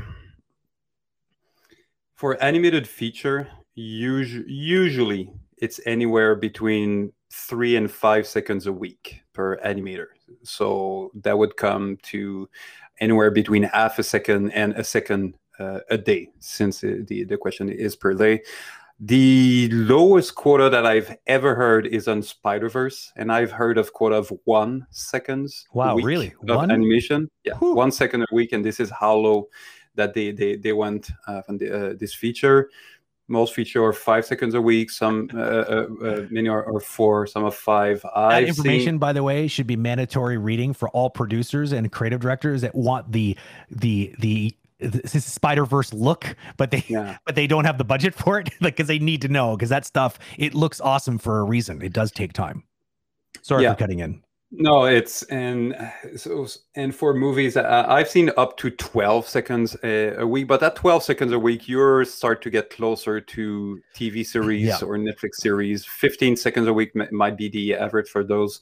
Speaker 3: for animated feature, usu- usually it's anywhere between three and five seconds a week per animator. So that would come to anywhere between half a second and a second a day, since uh, the, the question is per day. The lowest quota that I've ever heard is on Spider Verse, and I've heard of quota of one seconds.
Speaker 2: Wow, really? One?
Speaker 3: animation, yeah,
Speaker 2: Whew.
Speaker 3: one second a week, and this is how low that they they they went uh, from the, uh, this feature. most feature are five seconds a week. Some uh, uh, uh, many are, are, four. Some are five.
Speaker 2: That I've information, seen... by the way, should be mandatory reading for all producers and creative directors that want the the the this Spider Verse look, but they yeah. but they don't have the budget for it, like because they need to know because that stuff it looks awesome for a reason. It does take time. Sorry yeah. for cutting in.
Speaker 3: No, it's and so and for movies, uh, I've seen up to twelve seconds a, a, week, but that twelve seconds a week, you start to get closer to TV series yeah. or Netflix series. Fifteen seconds a week might be the average for those.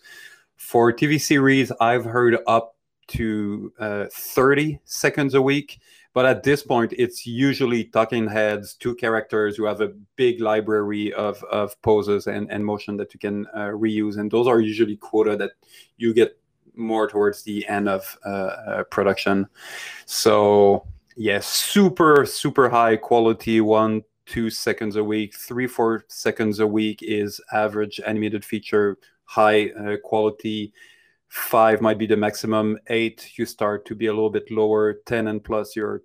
Speaker 3: For TV series, I've heard up to uh, thirty seconds a week. But at this point, it's usually talking heads, two characters who have a big library of, of poses and, and motion that you can uh, reuse. And those are usually quota that you get more towards the end of uh, uh, production. So, yes, super, super high quality one, two seconds a week, three, four seconds a week is average animated feature, high uh, quality five might be the maximum. Eight you start to be a little bit lower. 10 and plus your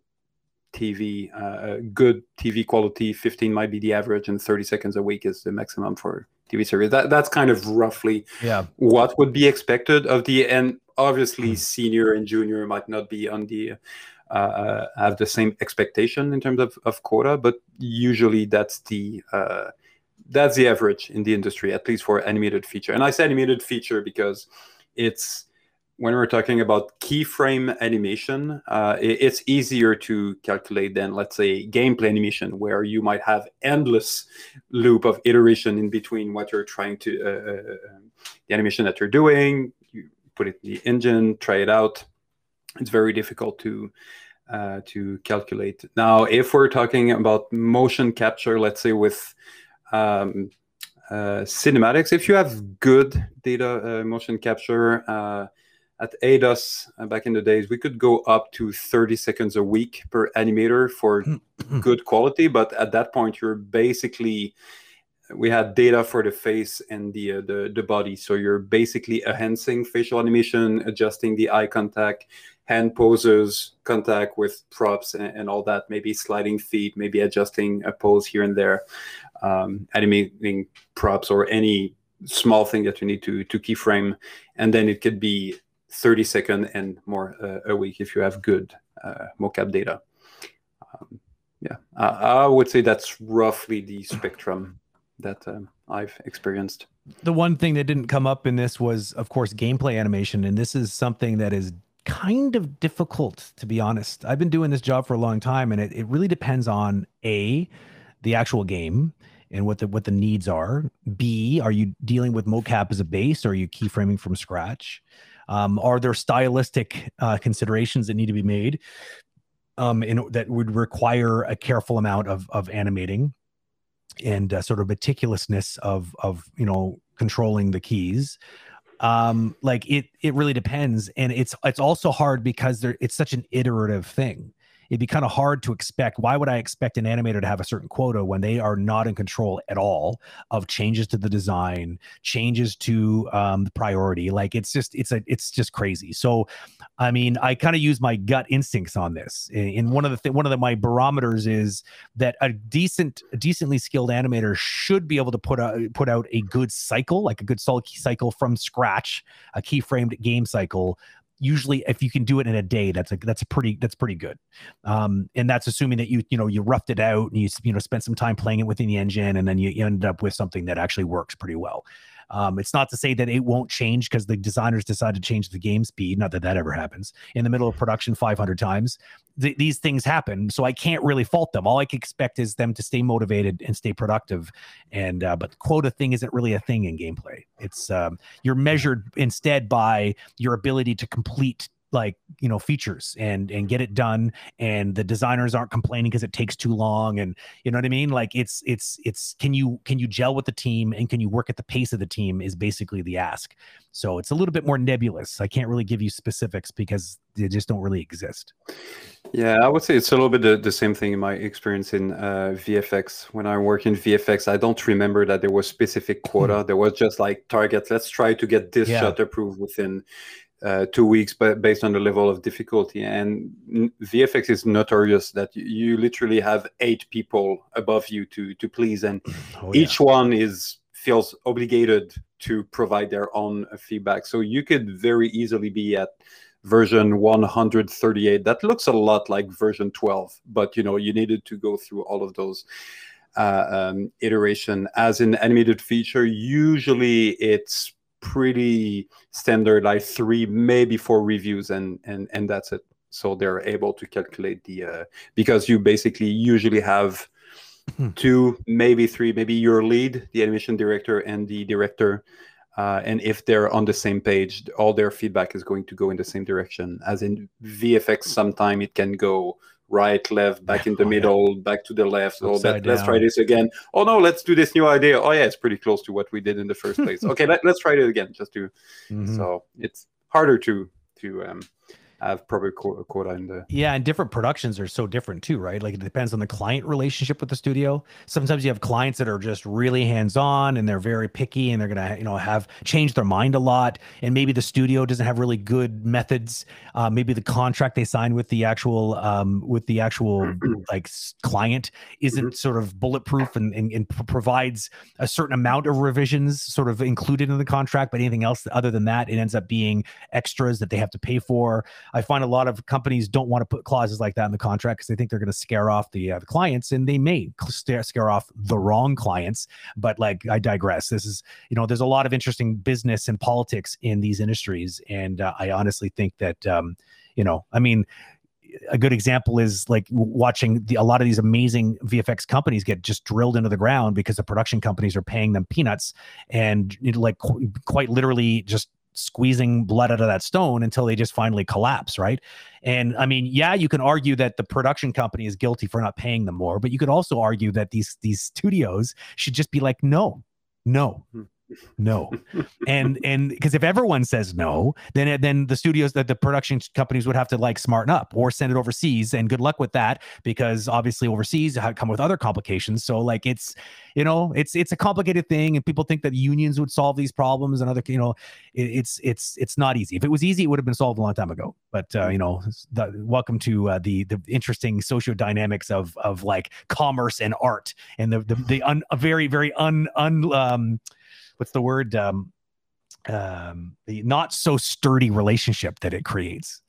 Speaker 3: tv uh, good tv quality. 15 might be the average and 30 seconds a week is the maximum for tv series that, that's kind of roughly
Speaker 2: yeah.
Speaker 3: what would be expected of the and obviously mm. senior and junior might not be on the uh, uh, have the same expectation in terms of, of quota but usually that's the uh, that's the average in the industry at least for animated feature. And i say animated feature because it's when we're talking about keyframe animation, uh, it, it's easier to calculate than, let's say, gameplay animation, where you might have endless loop of iteration in between what you're trying to, uh, uh, uh, the animation that you're doing. You put it in the engine, try it out. It's very difficult to uh, to calculate. Now, if we're talking about motion capture, let's say with um, cinematics. If you have good data uh, motion capture uh, at Eidos uh, back in the days, we could go up to 30 seconds a week per animator for good quality. But at that point, you're basically we had data for the face and the uh, the, the body, so you're basically enhancing facial animation, adjusting the eye contact, hand poses, contact with props, and, and all that. Maybe sliding feet, maybe adjusting a pose here and there um, animating props or any small thing that you need to to keyframe, and then it could be 30 second and more uh, a week if you have good uh, mocap data. Um, yeah, I, I, would say that's roughly the spectrum that um, I've experienced.
Speaker 2: The one thing that didn't come up in this was, of course, gameplay animation, and this is something that is kind of difficult to be honest. I've been doing this job for a long time, and it, it really depends on a the actual game and what the what the needs are. B, are you dealing with mocap as a base or are you keyframing from scratch? Um, are there stylistic uh, considerations that need to be made um, in, that would require a careful amount of of animating and uh, sort of meticulousness of of you know controlling the keys? Um, like it it really depends, and it's it's also hard because there it's such an iterative thing it'd be kind of hard to expect. Why would I expect an animator to have a certain quota when they are not in control at all of changes to the design, changes to um, the priority? Like it's just it's a it's just crazy. So, I mean, I kind of use my gut instincts on this. And one of the th- one of the, my barometers is that a decent, decently skilled animator should be able to put out put out a good cycle, like a good solid cycle from scratch, a keyframed game cycle usually if you can do it in a day that's a that's a pretty that's pretty good. Um, and that's assuming that you you know you roughed it out and you you know spent some time playing it within the engine and then you, you end up with something that actually works pretty well um, it's not to say that it won't change because the designers decide to change the game speed. Not that that ever happens in the middle of production 500 times. Th- these things happen, so I can't really fault them. All I can expect is them to stay motivated and stay productive. And uh, but quota thing isn't really a thing in gameplay. It's um, you're measured instead by your ability to complete like you know features and and get it done and the designers aren't complaining because it takes too long and you know what i mean? Like it's it's it's can you can you gel with the team and can you work at the pace of the team is basically the ask. So it's a little bit more nebulous. I can't really give you specifics because they just don't really exist.
Speaker 3: Yeah i would say it's a little bit the, the same thing in my experience in uh, vfx when i work in vfx i don't remember that there was specific quota. Hmm. there was just like target let's try to get this yeah. shot approved within uh, two weeks, but based on the level of difficulty. And VFX is notorious that you, literally have eight people above you to to please, and oh, each one is feels obligated to provide their own feedback. So you could very easily be at version 138 that looks a lot like version 12 but you know you needed to go through all of those uh, um, iteration as an animated feature usually it's pretty standard like three maybe four reviews and and and that's it so they're able to calculate the uh, because you basically usually have hmm. two maybe three maybe your lead the animation director and the director uh, and if they're on the same page all their feedback is going to go in the same direction as in vfx sometime it can go right left back in the oh, middle yeah. back to the left oh that, let's try this again. Oh no let's do this new idea. Oh yeah it's pretty close to what we did in the first place. Okay let, us try it again just to mm-hmm. so it's harder to to um have probably caught, quota in there.
Speaker 2: yeah and different productions are so different too right? Like it depends on the client relationship with the studio. Sometimes you have clients that are just really hands-on and they're very picky and they're gonna you know have changed their mind a lot. And maybe the studio doesn't have really good methods. Uh, maybe the contract they sign with the actual um, with the actual like client isn't mm-hmm. sort of bulletproof and, and, and provides a certain amount of revisions sort of included in the contract. But anything else other than that it ends up being extras that they have to pay for I find a lot of companies don't want to put clauses like that in the contract because they think they're going to scare off the, uh, the clients, and they may scare, off the wrong clients. But like, I digress. This is, you know, there's a lot of interesting business and politics in these industries, and uh, I honestly think that, um, you know, I mean, a good example is like watching the, a lot of these amazing VFX companies get just drilled into the ground because the production companies are paying them peanuts and like qu- quite literally just squeezing blood out of that stone until they just finally collapse, right? And I mean, yeah, you can argue that the production company is guilty for not paying them more, but you could also argue that these these studios should just be like, no, no, hmm no. And and because if everyone says no then then the studios that the production companies would have to like smarten up or send it overseas and good luck with that because obviously overseas come with other complications. So like it's you know it's it's a complicated thing and people think that unions would solve these problems and other you know it, it's it's it's not easy. If it was easy it would have been solved a long time ago. But uh, you know the, welcome to uh, the the interesting socio dynamics of of like commerce and art and the the, the un, very very un un um what's the word um, um, the not so sturdy relationship that it creates.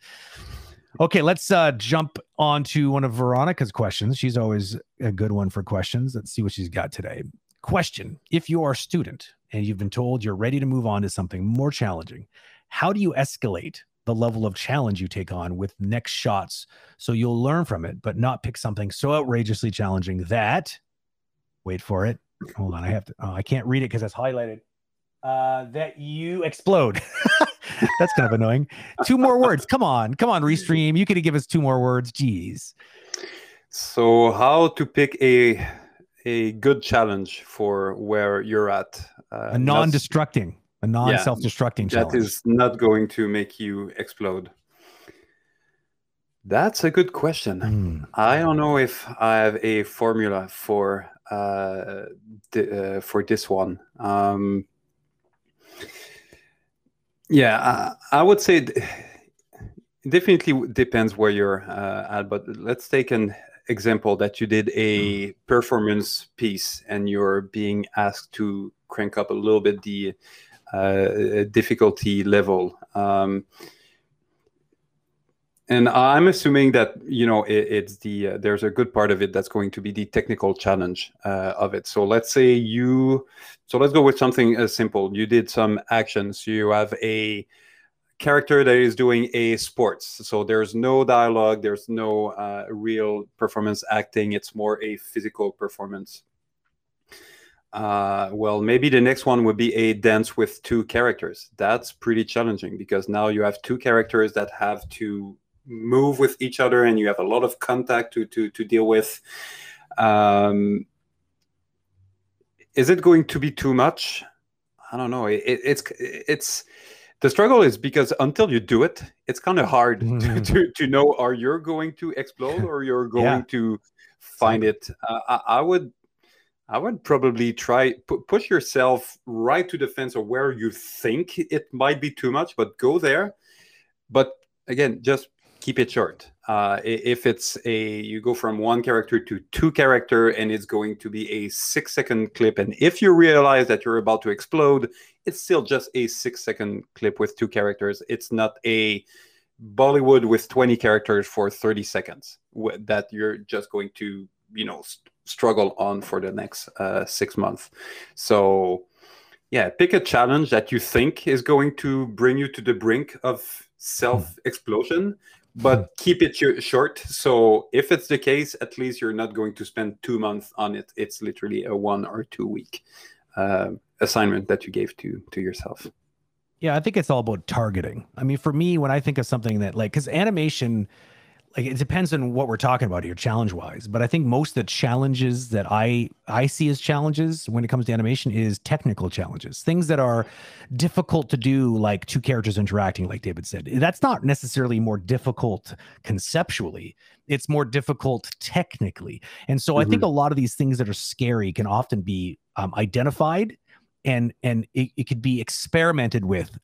Speaker 2: Okay, let's uh, jump on to one of Veronica's questions. She's always a good one for questions. Let's see what she's got today. Question If you are a student and you've been told you're ready to move on to something more challenging, how do you escalate the level of challenge you take on with next shots so you'll learn from it, but not pick something so outrageously challenging that, wait for it, hold on, I have to. Oh, I can't read it because it's highlighted. Uh, that you explode. That's kind of annoying. Two more words. Come on, come on, restream. You could give us two more words. Jeez.
Speaker 3: So, how to pick a a good challenge for where you're at?
Speaker 2: Uh, a non-destructing, a non-self-destructing
Speaker 3: yeah, challenge. That is not going to make you explode. That's a good question. Mm. I don't know if I have a formula for uh, uh, for this one. Um, yeah, I, I would say it definitely depends where you're uh, at. But let's take an example that you did a mm. performance piece and you're being asked to crank up a little bit the uh, difficulty level. Um, and I'm assuming that you know it, it's the uh, there's a good part of it that's going to be the technical challenge uh, of it. So let's say you, so let's go with something uh, simple. You did some actions. You have a character that is doing a sports. So there's no dialogue. There's no uh, real performance acting. It's more a physical performance. Uh, well, maybe the next one would be a dance with two characters. That's pretty challenging because now you have two characters that have to move with each other and you have a lot of contact to to, to deal with. Um, is it going to be too much? I don't know. It, it's it's the struggle is because until you do it it's kind of hard to, to, to, know are you going to explode or you're going yeah. to find it? Uh, I, I, would i would probably try pu- push yourself right to the fence of where you think it might be too much but go there. But again, just keep it short. Uh, if it's a you go from one character to two character and it's going to be a six second clip, and if you realize that you're about to explode, it's still just a six second clip with two characters. It's not a Bollywood with 20 characters for 30 seconds that you're just going to you know st- struggle on for the next uh, six months. So yeah, pick a challenge that you think is going to bring you to the brink of self explosion but keep it short. So if it's the case, at least you're not going to spend two months on it. It's literally a one or two week uh, assignment that you gave to to yourself.
Speaker 2: Yeah, I think it's all about targeting. I mean, for me, when I think of something that like, because animation like it depends on what we're talking about here challenge wise but i think most of the challenges that i i see as challenges when it comes to animation is technical challenges things that are difficult to do like two characters interacting like david said that's not necessarily more difficult conceptually it's more difficult technically and so mm-hmm. i think mm-hmm. a lot of these things that are scary can often be um, identified and and it, it could be experimented with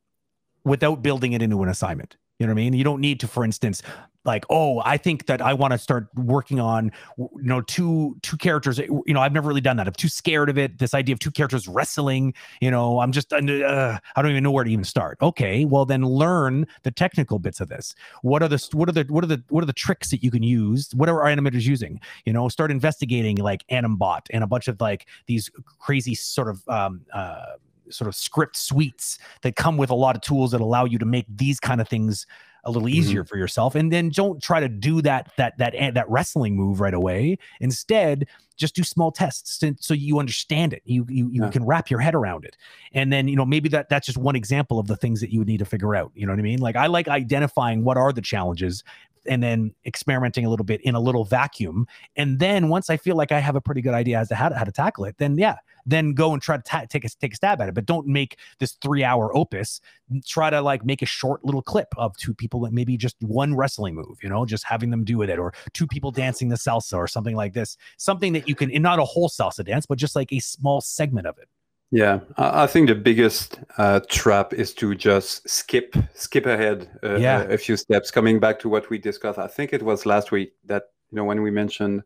Speaker 2: without building it into an assignment you know what I mean? You don't need to, for instance, like oh i think that i want to start working on you know two two characters you know i've never really done that. I'm too scared of it. This idea of two characters wrestling you know i'm just uh, i don't even know where to even start. Okay well then learn the technical bits of this. What are the what are the what are the what are the tricks that you can use? What are our animators using? You know start investigating like animbot and a bunch of like these crazy sort of um uh sort of script suites that come with a lot of tools that allow you to make these kind of things a little easier mm-hmm. for yourself. And then don't try to do that that that that wrestling move right away. Instead just do small tests so you understand it. You you, you yeah. can wrap your head around it. And then you know maybe that that's just one example of the things that you would need to figure out. You know what i mean? Like i like identifying what are the challenges and then experimenting a little bit in a little vacuum. And then once I feel like I have a pretty good idea as to how to, how to tackle it, then yeah, then go and try to ta- take a take a stab at it. But don't make this three hour opus. Try to like make a short little clip of two people, that maybe just one wrestling move, you know, just having them do with it, or two people dancing the salsa or something like this. Something that you can, and not a whole salsa dance, but just like a small segment of it.
Speaker 3: Yeah, I think the biggest uh, trap is to just skip skip ahead uh, yeah. a, a, few steps. Coming back to what we discussed, I think it was last week that you know when we mentioned,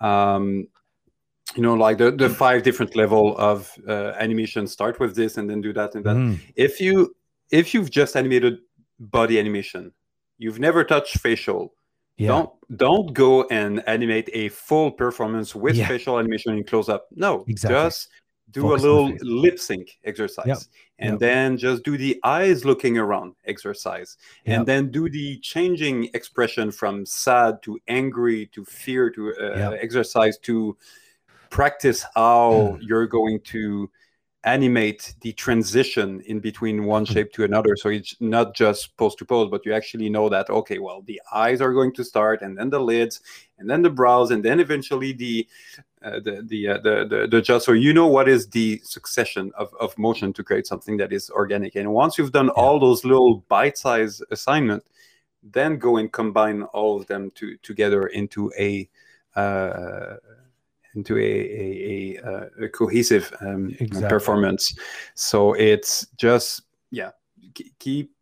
Speaker 3: um, you know, like the the five different level of uh, animation. Start with this and then do that and that. Mm. If you if you've just animated body animation, you've never touched facial. Yeah. Don't don't go and animate a full performance with yeah. facial animation in close up. No, exactly. just do a little lip sync exercise. Yep. and yep. then just do the eyes looking around exercise. Yep. and then do the changing expression from sad to angry to fear to uh, exercise to practice how you're going to animate the transition in between one shape to another. So it's not just pose to pose but you actually know that okay well the eyes are going to start and then the lids and then the brows and then eventually the the the, uh, the the the just so you know what is the succession of, of motion to create something that is organic and once you've done yeah. all those little bite-sized assignment then go and combine all of them to together into a uh, into a, a, a, uh, a cohesive um, exactly. performance. So it's just yeah, keep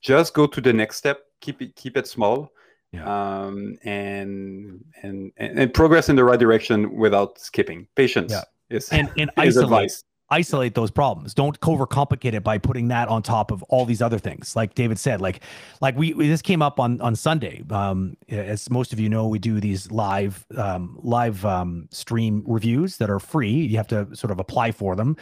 Speaker 3: just go to the next step. Keep it keep it small. Yeah. Um, and, and and progress in the right direction without skipping. Patience yeah. is
Speaker 2: and and is isolate. advice isolate those problems. Don't overcomplicate it by putting that on top of all these other things. Like David said, like like we, we this came up on on Sunday. Um, as most of you know, we do these live um, live um, stream reviews that are free. You have to sort of apply for them.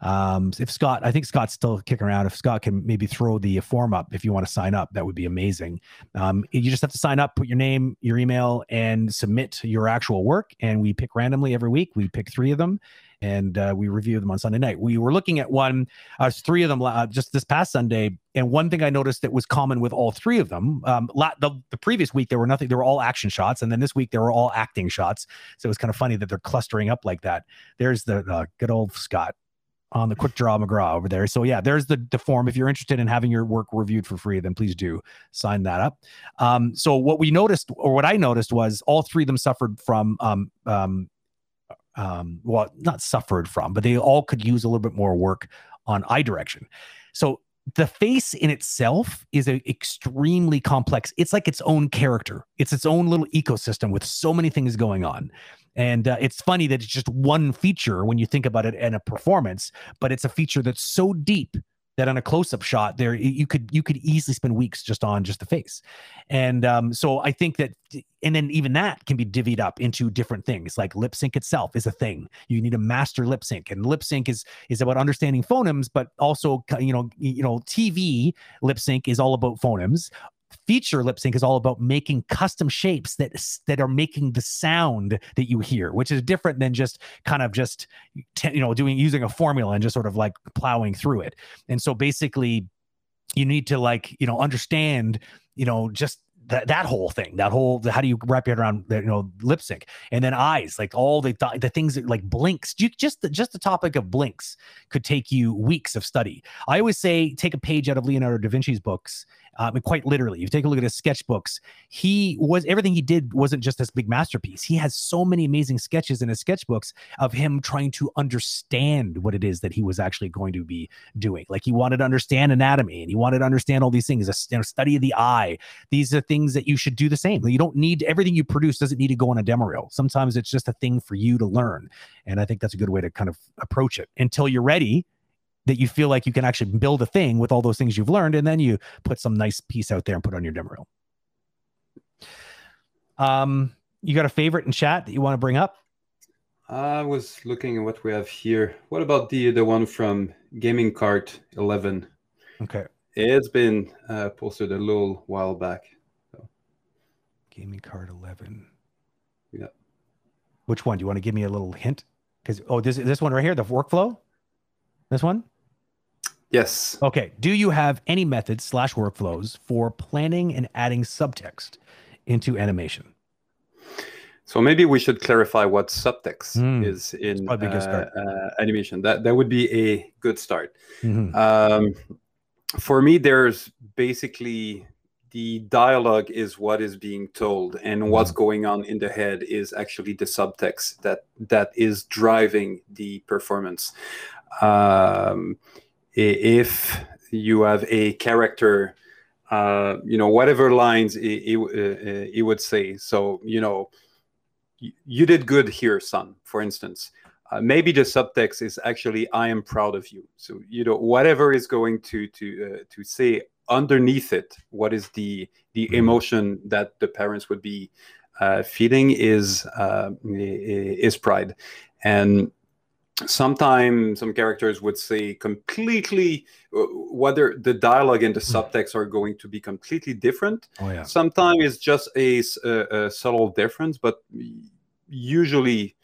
Speaker 2: Um, if Scott, I think Scott's still kicking around. If Scott can maybe throw the form up if you want to sign up, that would be amazing. Um, you just have to sign up, put your name, your email, and submit your actual work. And we pick randomly every week. We pick three of them and uh, we review them on Sunday night. We were looking at one, uh, three of them uh, just this past Sunday, and one thing I noticed that was common with all three of them. Um, la- the, the previous week there were nothing; they were all action shots, and then this week they were all acting shots. So it was kind of funny that they're clustering up like that. There's the uh, good old Scott on the quick draw McGraw over there. So yeah, there's the, the form. If you're interested in having your work reviewed for free, then please do sign that up. Um, so what we noticed, or what I noticed, was all three of them suffered from um, um, um, well, not suffered from, but they all could use a little bit more work on eye direction. So the face in itself is an extremely complex it's like its own character it's its own little ecosystem with so many things going on and uh, it's funny that it's just one feature when you think about it and a performance but it's a feature that's so deep that on a close-up shot there you could you could easily spend weeks just on just the face. And um, so i think that and then even that can be divvied up into different things like lip sync itself is a thing. You need a master lip sync and lip sync is is about understanding phonemes but also you know you know tv lip sync is all about phonemes feature lip sync is all about making custom shapes that that are making the sound that you hear which is different than just kind of just you know doing using a formula and just sort of like plowing through it and so basically you need to like you know understand you know just that, that whole thing, that whole how do you wrap your head around the, you know lip sync and then eyes, like all the th- the things that, like blinks. You, just the, just the topic of blinks could take you weeks of study. I always say take a page out of Leonardo da Vinci's books um, quite literally. If you take a look at his sketchbooks, he was everything he did wasn't just this big masterpiece. He has so many amazing sketches in his sketchbooks of him trying to understand what it is that he was actually going to be doing. Like he wanted to understand anatomy and he wanted to understand all these things, a you know, study of the eye. These are things that you should do the same. You don't need everything you produce doesn't need to go on a demo reel. Sometimes it's just a thing for you to learn. And I think that's a good way to kind of approach it until you're ready that you feel like you can actually build a thing with all those things you've learned, and then you put some nice piece out there and put on your demo reel. Um, you got a favorite in chat that you want to bring up?
Speaker 3: I was looking at what we have here. What about the the one from Gaming Cart 11?
Speaker 2: Okay,
Speaker 3: it's been uh, posted a little while back. So.
Speaker 2: Gaming Cart 11.
Speaker 3: Yeah.
Speaker 2: Which one? Do you want to give me a little hint? Because oh, this this one right here, the workflow. This one.
Speaker 3: Yes.
Speaker 2: Okay. Do you have any methods slash workflows for planning and adding subtext into animation?
Speaker 3: So maybe we should clarify what subtext mm. is in uh, uh, animation. That that would be a good start. Mm-hmm. Um, for me, there's basically the dialogue is what is being told, and mm-hmm. what's going on in the head is actually the subtext that that is driving the performance. Um, if you have a character uh, you know whatever lines he, he, uh, he, would say. So you know you did good here son for instance. Uh, maybe the subtext is actually i am proud of you. So you know whatever is going to to uh, to say underneath it what is the the mm-hmm. emotion that the parents would be uh, feeling is uh, is pride. And sometimes some characters would say completely uh, whether the dialogue and the hmm. subtext are going to be completely different
Speaker 2: oh, yeah.
Speaker 3: sometimes it's just a, a, a, subtle difference but usually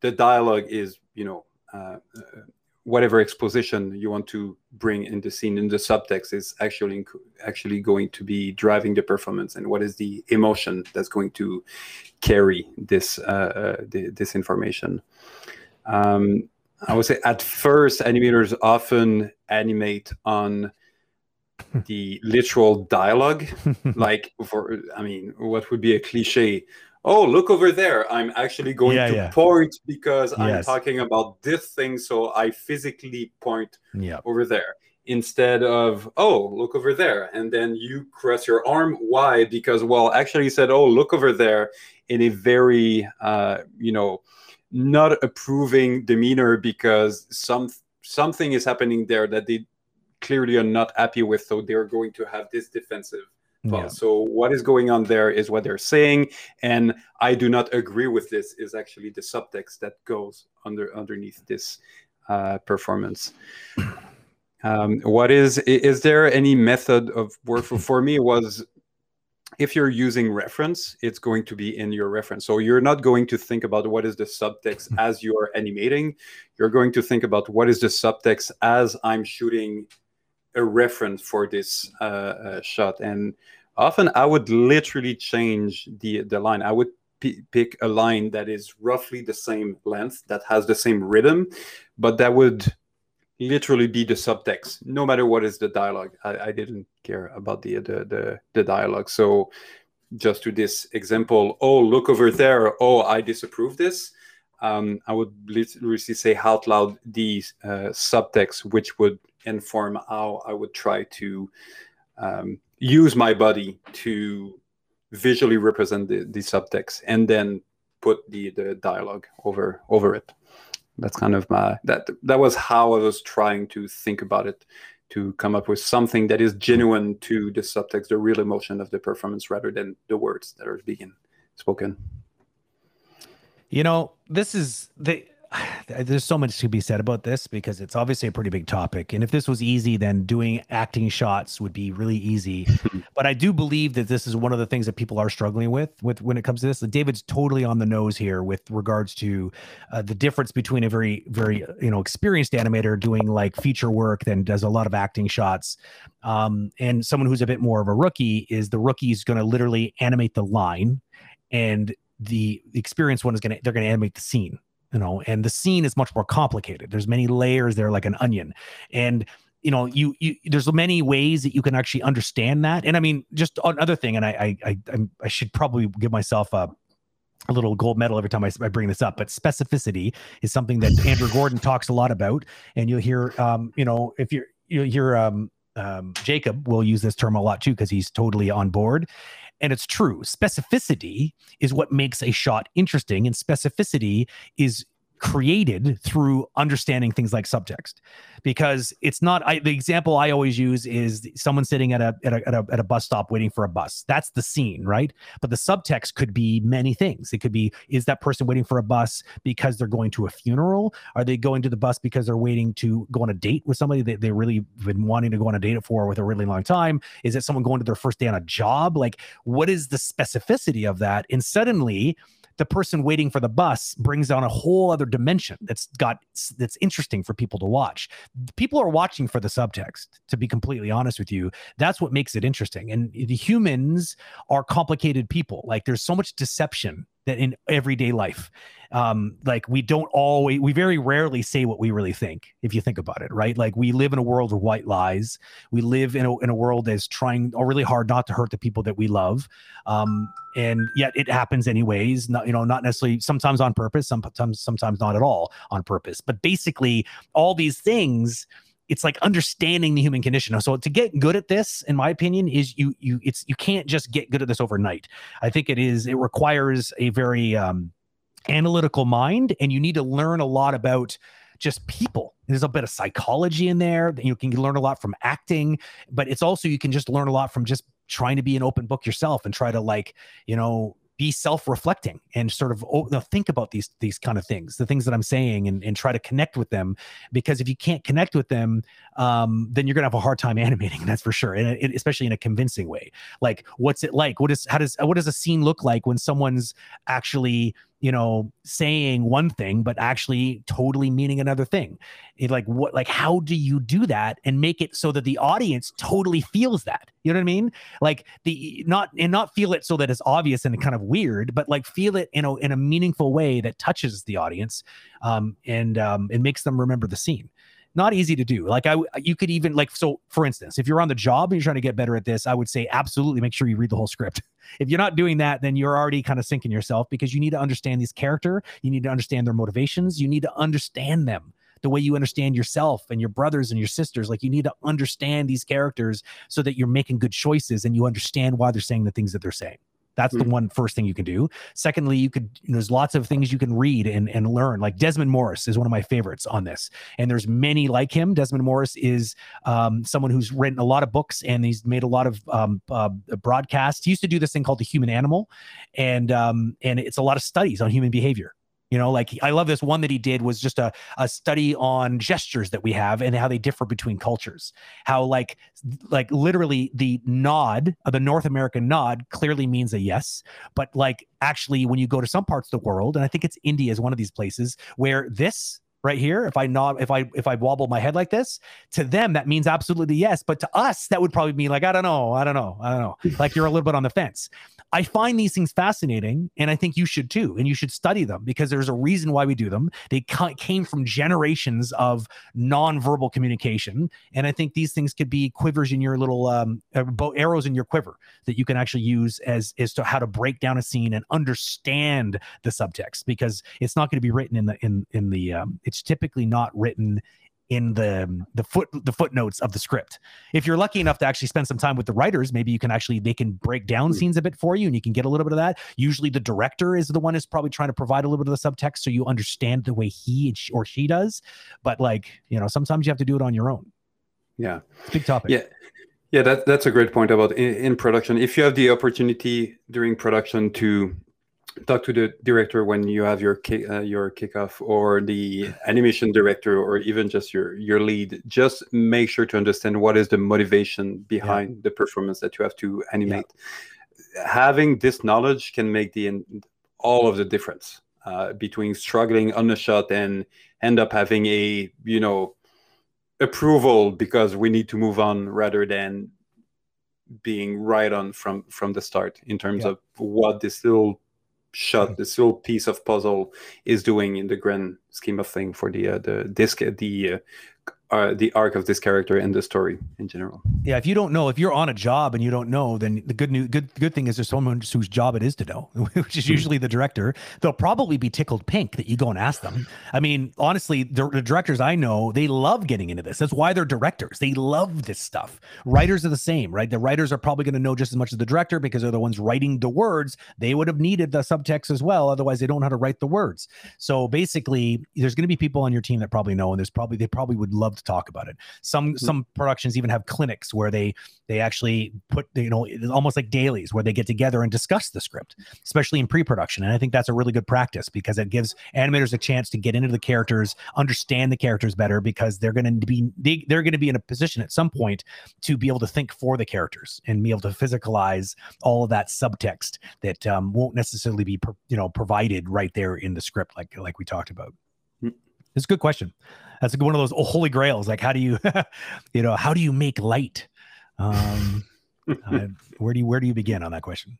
Speaker 3: the dialogue is you know uh, uh, whatever exposition you want to bring in the scene in the subtext is actually actually going to be driving the performance and what is the emotion that's going to carry this uh, uh the, this information um, I would say at first, animators often animate on the literal dialogue. like for, I mean, what would be a cliche? Oh, look over there. I'm actually going yeah, to yeah. point because yes. I'm talking about this thing. So I physically point
Speaker 2: yeah.
Speaker 3: over there instead of, oh, look over there. And then you cross your arm. Why? Because, well, actually, you said, oh, look over there in a very, uh, you know, not approving demeanor because some something is happening there that they clearly are not happy with so they're going to have this defensive yeah. so what is going on there is what they're saying and i do not agree with this is actually the subtext that goes under underneath this uh, performance. Um, what is is there any method of work? For, for me was if you're using reference, it's going to be in your reference. So you're not going to think about what is the subtext as you're animating. You're going to think about what is the subtext as I'm shooting a reference for this uh, uh, shot. And often I would literally change the the line. I would p- pick a line that is roughly the same length, that has the same rhythm, but that would literally be the subtext, no matter what is the dialogue. I, I didn't care about the, the the the dialogue. So just to this example, oh look over there. Oh, I disapprove this. Um, I would literally say out loud the uh, subtext, which would inform how I would try to um, use my body to visually represent the, the subtext and then put the, the dialogue over over it. That's kind of my that that was how I was trying to think about it to come up with something that is genuine to the subtext, the real emotion of the performance rather than the words that are being spoken.
Speaker 2: You know, this is the there's so much to be said about this because it's obviously a pretty big topic. And if this was easy, then doing acting shots would be really easy. but I do believe that this is one of the things that people are struggling with with when it comes to this. David's totally on the nose here with regards to uh, the difference between a very very you know experienced animator doing like feature work then does a lot of acting shots um, and someone who's a bit more of a rookie is the rookie is going to literally animate the line and the, the experienced one is going to they're going to animate the scene you know and the scene is much more complicated there's many layers there like an onion and you know you you there's many ways that you can actually understand that and i mean just another thing and i i i, I should probably give myself a a little gold medal every time I, I, bring this up, but specificity is something that Andrew Gordon talks a lot about. And you'll hear, um, you know, if you're, you hear, um, um, Jacob will use this term a lot too, because he's totally on board. And it's true. Specificity is what makes a shot interesting, and specificity is created through understanding things like subtext. Because it's not I, the example i always use is someone sitting at a, at a, at a at a bus stop waiting for a bus. That's the scene right? But the subtext could be many things. It could be is that person waiting for a bus because they're going to a funeral? Are they going to the bus because they're waiting to go on a date with somebody that they really been wanting to go on a date for with a really long time? Is it someone going to their first day on a job? Like what is the specificity of that? And suddenly the person waiting for the bus brings on a whole other dimension that's got that's interesting for people to watch. People are watching for the subtext to be completely honest with you. That's what makes it interesting. And the humans are complicated people. Like there's so much deception that in everyday life um like we don't always we very rarely say what we really think if you think about it right? Like we live in a world of white lies. We live in a, in a world that's trying or really hard not to hurt the people that we love. Um and yet it happens anyways not you know not necessarily sometimes on purpose sometimes sometimes not at all on purpose. But basically all these things it's like understanding the human condition. So to get good at this, in my opinion, is you you it's you can't just get good at this overnight. I think it is it requires a very um, analytical mind, and you need to learn a lot about just people. There's a bit of psychology in there. You can learn a lot from acting, but it's also you can just learn a lot from just trying to be an open book yourself and try to like you know be self-reflecting and sort of oh, think about these these kind of things the things that i'm saying and, and try to connect with them. Because if you can't connect with them um, then you're gonna have a hard time animating that's for sure and it, especially in a convincing way. Like what's it like? What is how does what does a scene look like when someone's actually you know saying one thing but actually totally meaning another thing. It, like what like how do you do that and make it so that the audience totally feels that? You know what i mean? Like the not and not feel it so that it's obvious and kind of weird but like feel it in a in a meaningful way that touches the audience um and um it makes them remember the scene not easy to do. Like I, you could even like so. For instance, if you're on the job and you're trying to get better at this, I would say absolutely make sure you read the whole script. If you're not doing that, then you're already kind of sinking yourself because you need to understand these character. You need to understand their motivations. You need to understand them the way you understand yourself and your brothers and your sisters. Like you need to understand these characters so that you're making good choices and you understand why they're saying the things that they're saying. That's mm-hmm. the one first thing you can do. Secondly, you could you know, there's lots of things you can read and, and learn. Like Desmond Morris is one of my favorites on this, and there's many like him. Desmond Morris is um, someone who's written a lot of books and he's made a lot of um, uh, broadcasts. He used to do this thing called the Human Animal, and um, and it's a lot of studies on human behavior. You know, like I love this one that he did was just a, a study on gestures that we have and how they differ between cultures. How like like literally the nod, the North American nod clearly means a yes, but like actually when you go to some parts of the world, and I think it's India is one of these places where this right here if i nod if i if i wobble my head like this to them that means absolutely yes. But to us that would probably be like i don't know i don't know i don't know. Like you're a little bit on the fence. I find these things fascinating, and I think you should too, and you should study them because there's a reason why we do them. They came from generations of nonverbal communication, and I think these things could be quivers in your little um, uh, arrows in your quiver that you can actually use as as to how to break down a scene and understand the subtext because it's not going to be written in the in in the um, it's typically not written in the the foot the footnotes of the script. If you're lucky enough to actually spend some time with the writers, maybe you can actually they can break down
Speaker 3: Hmm.
Speaker 2: scenes a bit for you, and you can get a little bit of that. Usually, the director is the one who's probably trying to provide a little bit of the subtext so you understand the way he or she does. But like you know, sometimes you have to do it on your own.
Speaker 3: Yeah.
Speaker 2: Big topic.
Speaker 3: Yeah. Yeah, that, that's a great point about in, in production. If you have the opportunity during production to talk to the director when you have your kick, uh, your kickoff, or the animation director, or even just your your lead, just make sure to understand what is the motivation behind the performance that you have to animate. Having this knowledge can make the all of the difference uh, between struggling on the shot and end up having a you know approval because we need to move on rather than being right on from from the start in terms
Speaker 2: Yeah.
Speaker 3: of what this little shot this little piece of puzzle is doing in the grand scheme of thing for the uh, the disc the uh, uh, the arc of this character and the story in general
Speaker 2: Yeah, if you don't know, if you're on a job and you don't know, then the good news, good good thing is there's someone whose job it is to know, which is usually the director. They'll probably be tickled pink that you go and ask them. I mean, honestly, the, the directors I know, they love getting into this. That's why they're directors. They love this stuff. Writers are the same, right? The writers are probably going to know just as much as the director because they're the ones writing the words. They would have needed the subtext as well, otherwise they don't know how to write the words. So basically, there's going to be people on your team that probably know, and there's probably they probably would love to talk about it. Some some productions even have clinics where they they actually put you know almost like dailies where they get together and discuss the script, especially in pre-production. And I think that's a really good practice because it gives animators a chance to get into the characters, understand the characters better because they're going to be they, they're going to be in a position at some point to be able to think for the characters and be able to physicalize all of that subtext that um, won't necessarily be you know provided right there in the script like like we talked about.
Speaker 3: Mm.
Speaker 2: It's a good question. That's one of those oh, holy grails. Like, how do you, you know, how do you make light? Um, uh, where do you where do you begin on that question?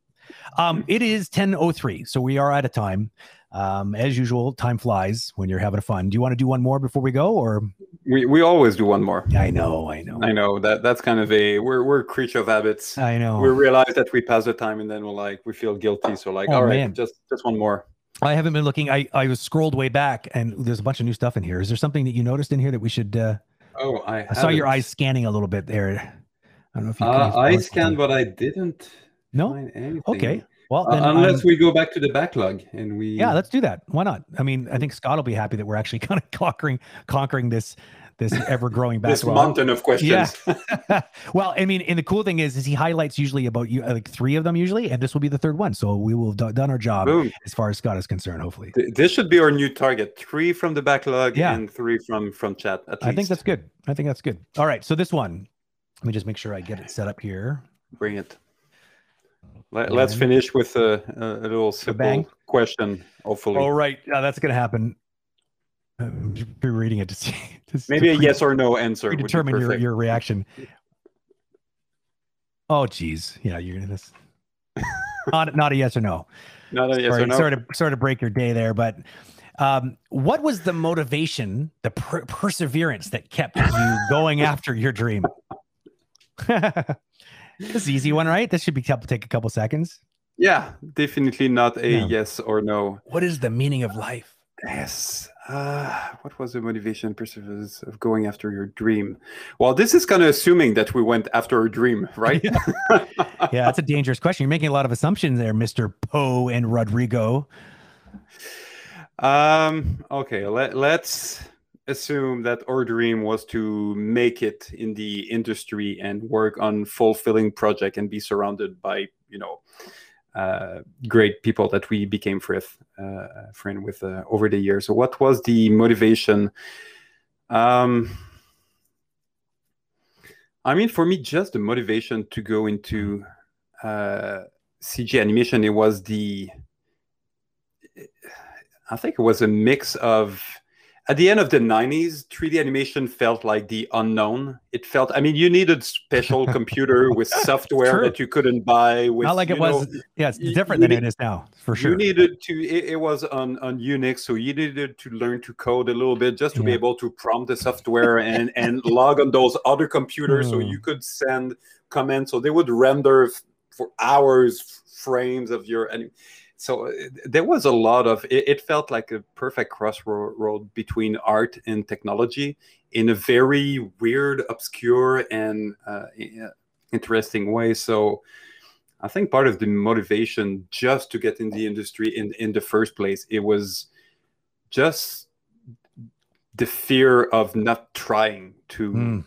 Speaker 2: Um, it is ten oh three, so we are out of time. Um, as usual, time flies when you're having fun. Do you want to do one more before we go, or
Speaker 3: we, we always do one more
Speaker 2: I know, I know,
Speaker 3: i know that that's kind of a we're we're a creature of habits
Speaker 2: I know.
Speaker 3: we realize that we pass the time and then we're like we feel guilty so like
Speaker 2: Oh,
Speaker 3: all right
Speaker 2: man.
Speaker 3: just just one more
Speaker 2: I haven't been looking. I I was scrolled way back, and there's a bunch of new stuff in here. Is there something that you noticed in here that we should? Uh,
Speaker 3: oh i,
Speaker 2: I saw your eyes scanning a little bit there. I don't know if you.
Speaker 3: uh, i scanned but i didn't
Speaker 2: No.
Speaker 3: find anything
Speaker 2: Okay. Well,
Speaker 3: Uh, unless
Speaker 2: I'm-
Speaker 3: we go back to the backlog and we
Speaker 2: Yeah, let's do that. Why not? I mean, I think Scott will be happy that we're actually kind of conquering conquering this this ever growing backlog.
Speaker 3: this mountain of questions
Speaker 2: well, I mean, and the cool thing is, is he highlights usually about you like three of them usually, and this will be the third one. So we will have do- done our job
Speaker 3: boom
Speaker 2: as far as Scott is concerned. Hopefully,
Speaker 3: Th- this should be our new target three from the backlog
Speaker 2: Yeah.
Speaker 3: and three from from chat at
Speaker 2: I think that's good. I think that's good. All right, so this one, let me just make sure I get it set up here.
Speaker 3: bring it Let, let's finish with a, a, little simple question hopefully
Speaker 2: All right, yeah, that's gonna happen. I'm reading it to see. To, to
Speaker 3: maybe a
Speaker 2: pre-
Speaker 3: yes or no answer be
Speaker 2: predetermine your, your reaction. Oh, geez. Yeah, you're gonna this. not not a yes or no.
Speaker 3: not a yes
Speaker 2: sorry,
Speaker 3: or no
Speaker 2: sorry to sorry to break your day there, but um, what was the motivation, the per- perseverance that kept you going after your dream? this is an easy one, right? This should be take a couple seconds.
Speaker 3: yeah definitely not a yes or no
Speaker 2: What is the meaning of life?
Speaker 3: Yes. Uh, what was the motivation, perseverance of going after your dream? Well, this is kind of assuming that we went after a dream, right?
Speaker 2: Yeah, that's a dangerous question. You're making a lot of assumptions there, Mister Poe and Rodrigo.
Speaker 3: um. Okay. Let Let's assume that our dream was to make it in the industry and work on fulfilling project and be surrounded by you know great people that we became friend uh, friend with uh, over the years. So, what was the motivation? Um, I mean, for me, just the motivation to go into uh, CG animation, it was the. I think it was a mix of. At the end of the 90s, 3D animation felt like the unknown. It felt, I mean, you needed special computer with software
Speaker 2: True.
Speaker 3: that you couldn't buy. With,
Speaker 2: Not like it
Speaker 3: know,
Speaker 2: was. yeah, it's different than
Speaker 3: need-
Speaker 2: it is now, for sure.
Speaker 3: you needed to it, it was on on unix so you needed to learn to code a little bit just to be able to prompt the software and and log on those other computers so
Speaker 2: Hmm.
Speaker 3: you could send comments so they would render f- for hours frames of your and so uh, there was a lot of it, it, felt like a perfect crossroad between art and technology in a very weird obscure and uh, interesting way. So i think part of the motivation just to get in the industry in in the first place it was just the fear of not trying to mm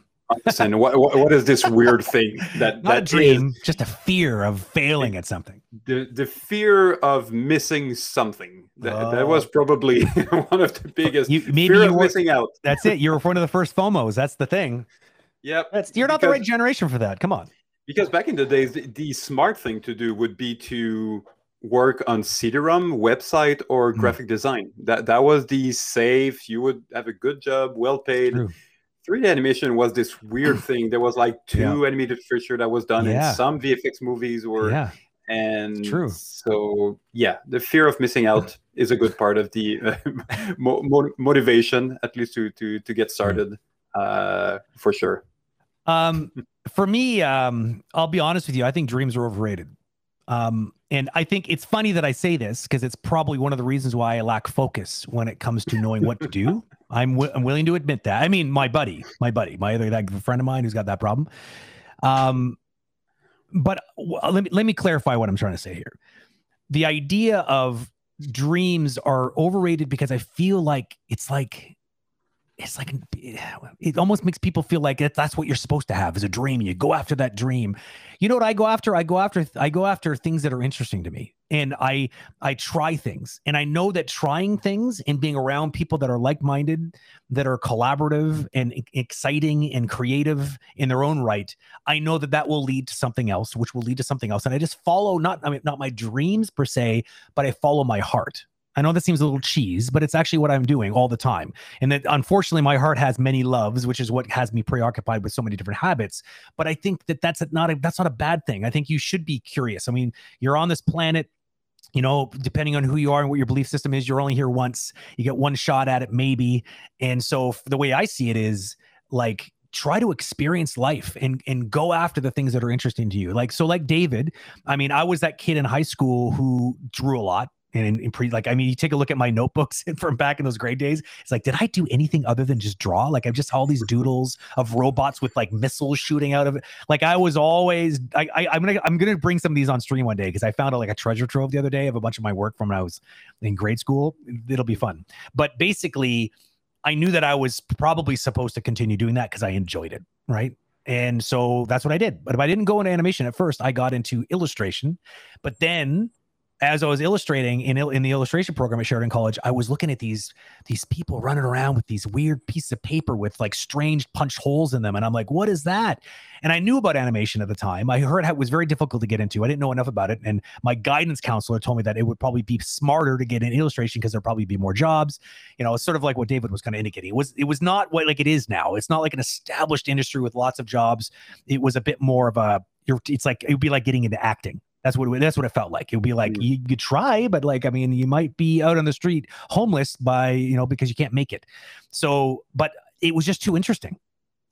Speaker 3: and what, what, what is this weird thing that
Speaker 2: Not
Speaker 3: that
Speaker 2: dream, is, just a fear of failing at something.
Speaker 3: The the fear of missing something. That, oh. that was probably one of the biggest you, maybe fear you were, missing out.
Speaker 2: That's it. You're one of the first FOMOs. That's the thing.
Speaker 3: Yep.
Speaker 2: That's you're not because, the right generation for that. Come on.
Speaker 3: Because back in the days, the, the smart thing to do would be to work on CD-ROM website or hmm. graphic mm. design. That that was the safe. You would have a good job, well paid. 3D animation was this weird thing. There was like two yeah. animated feature that was done, yeah. and some VFX movies were. Yeah. And
Speaker 2: True.
Speaker 3: So yeah, the fear of missing out is a good part of the uh, mo- mo- motivation, at least to to to get started, uh, for sure.
Speaker 2: Um, for me, um, I'll be honest with you. I think dreams are overrated. Um, and I think it's funny that I say this because it's probably one of the reasons why I lack focus when it comes to knowing what to do. I'm, w- I'm willing to admit that. I mean, my buddy, my buddy, my other that friend of mine who's got that problem. Um, but w- let me let me clarify what I'm trying to say here. The idea of dreams are overrated because I feel like it's like it's like it almost makes people feel like that's what you're supposed to have is a dream you go after that dream. You know what i go after? I go after i go after things that are interesting to me and i i try things and i know that trying things and being around people that are like-minded that are collaborative and exciting and creative in their own right i know that that will lead to something else which will lead to something else and i just follow not i mean not my dreams per se but i follow my heart I know that seems a little cheese, but it's actually what I'm doing all the time. And that unfortunately, my heart has many loves, which is what has me preoccupied with so many different habits. But I think that that's not a, that's not a bad thing. I think you should be curious. I mean, you're on this planet. You know, depending on who you are and what your belief system is, you're only here once. You get one shot at it, maybe. And so the way I see it is like try to experience life and and go after the things that are interesting to you like so like david i mean i was that kid in high school who drew a lot and in, in, pre like i mean you take a look at my notebooks from back in those grade days it's like did i do anything other than just draw? Like i've just all these mm-hmm. doodles of robots with like missiles shooting out of it. Like i was always i, I am gonna i'm gonna bring some of these on stream one day because i found out like a treasure trove the other day of a bunch of my work from when i was in grade school. It'll be fun. But basically i knew that i was probably supposed to continue doing that because i enjoyed it right? And so that's what I did. But if I didn't go into animation at first, I got into illustration. But then as I was illustrating in in the illustration program at Sheridan College, I was looking at these these people running around with these weird pieces of paper with like strange punched holes in them, and I'm like, "What is that?" And I knew about animation at the time. I heard it was very difficult to get into. I didn't know enough about it, and my guidance counselor told me that it would probably be smarter to get in illustration because there'd probably be more jobs. You know, it's sort of like what David was kind of indicating. It was it was not what like it is now. It's not like an established industry with lots of jobs. It was a bit more of a. It's like it would be like getting into acting that's what it, that's what it felt like. It would be like mm. you could try, but like I mean, you might be out on the street homeless by you know because you can't make it. So, but it was just too interesting.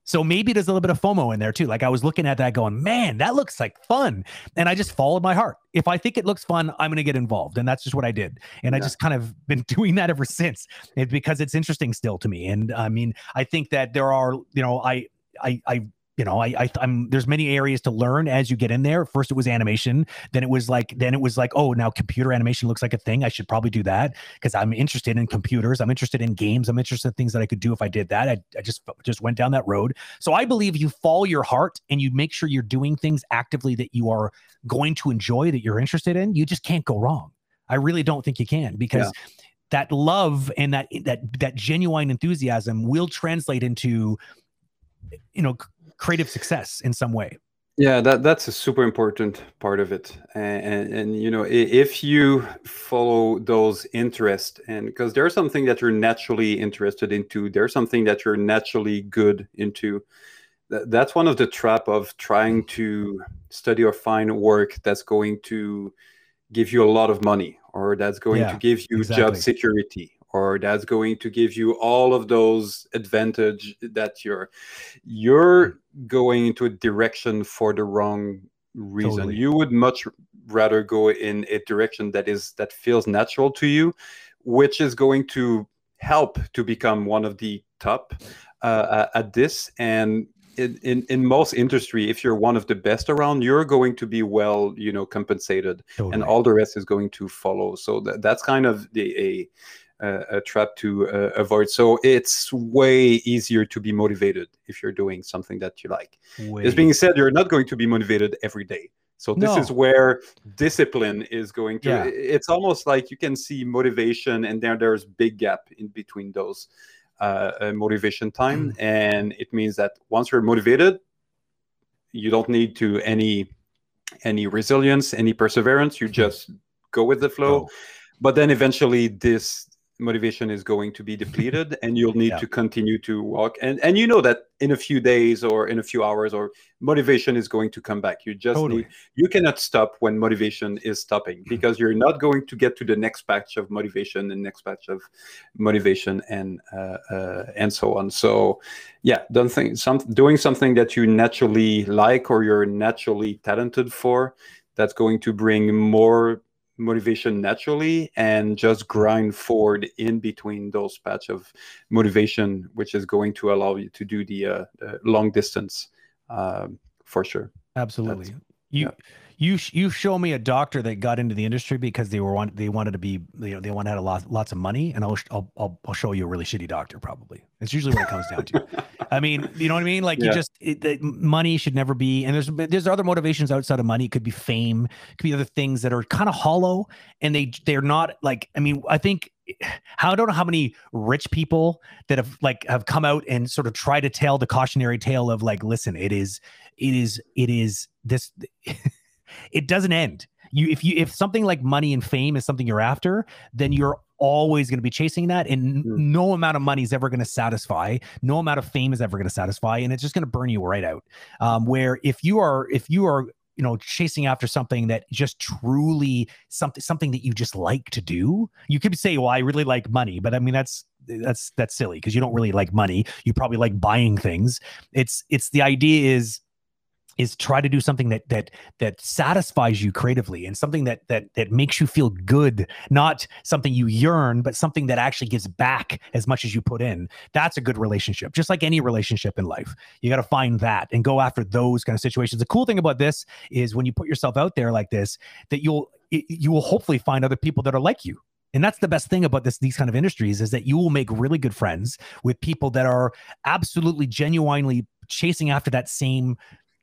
Speaker 2: So maybe there's a little bit of FOMO in there too. Like I was looking at that going, man, that looks like fun. And I just followed my heart. If I think it looks fun, I'm going to get involved. And that's just what I did. And yeah. I just kind of been doing that ever since it's because it's interesting still to me. And I mean, I think that there are, you know, I, I, I you know, I, I am there's many areas to learn as you get in there. First, it was animation. Then it was like, then it was like, oh, now computer animation looks like a thing. I should probably do that because I'm interested in computers. I'm interested in games. I'm interested in things that I could do if I did that. I, I just just went down that road. So I believe you follow your heart and you make sure you're doing things actively that you are going to enjoy that you're interested in. You just can't go wrong. I really don't think you can because. Yeah that love and that that that genuine enthusiasm will translate into you know creative success in some way.
Speaker 3: Yeah that that's a super important part of it. And, and, and you know if you follow those interests and because there's something that you're naturally interested into there's something that you're naturally good into. That's one of the trap of trying to study or find work that's going to give you a lot of money or that's going yeah, to give you exactly. job security or that's going to give you all of those advantage that you're you're going into a direction for the wrong reason totally. you would much rather go in a direction that is that feels natural to you which is going to help to become one of the top uh, at this and in, in, in most industry if you're one of the best around you're going to be well you know compensated totally. and all the rest is going to follow so that, that's kind of the a a trap to uh, avoid. So it's way easier to be motivated if you're doing something that you like. Way. This being said, you're not going to be motivated every day. So this no. is where discipline is going to. Yeah. It's almost like you can see motivation, and there there's big gap in between those uh, uh, motivation time, mm. and it means that once you're motivated, you don't need to any any resilience, any perseverance. You hmm. just go with the flow. But then eventually, this motivation is going to be depleted and you'll need yeah. to continue to walk and and you know that in a few days or in a few hours or motivation is going to come back you just totally. need you cannot stop when motivation is stopping mm-hmm. because you're not going to get to the next batch of motivation and next batch of motivation and uh, uh, and so on so yeah don't think some doing something that you naturally like or you're naturally talented for that's going to bring more motivation naturally and just grind forward in between those patch of motivation which is going to allow you to do the, uh, the long distance uh, for sure.
Speaker 2: Absolutely. That's, you yeah you you show me a doctor that got into the industry because they were want they wanted to be you know they wanted to have lot, lots of money and I'll, I'll I'll show you a really shitty doctor probably. It's usually what it comes down to. I mean you know what I mean? Like yeah. you just it, money should never be and there's there's other motivations outside of money. It could be fame it could be other things that are kind of hollow and they they're not like I mean I think I don't know how many rich people that have like have come out and sort of try to tell the cautionary tale of like listen it is it is it is this it doesn't end. You if you if something like money and fame is something you're after, then you're always going to be chasing that and mm. no amount of money is ever going to satisfy no amount of fame is ever going to satisfy and it's just going to burn you right out um, where if you are if you are you know chasing after something that just truly something something that you just like to do you could say well i really like money but i mean that's that's that's silly because you don't really like money you probably like buying things it's it's the idea is is try to do something that that that satisfies you creatively and something that that that makes you feel good not something you yearn but something that actually gives back as much as you put in. That's a good relationship just like any relationship in life. You got to find that and go after those kind of situations. The cool thing about this is when you put yourself out there like this that you'll you will hopefully find other people that are like you. And that's the best thing about this these kind of industries is that you will make really good friends with people that are absolutely genuinely chasing after that same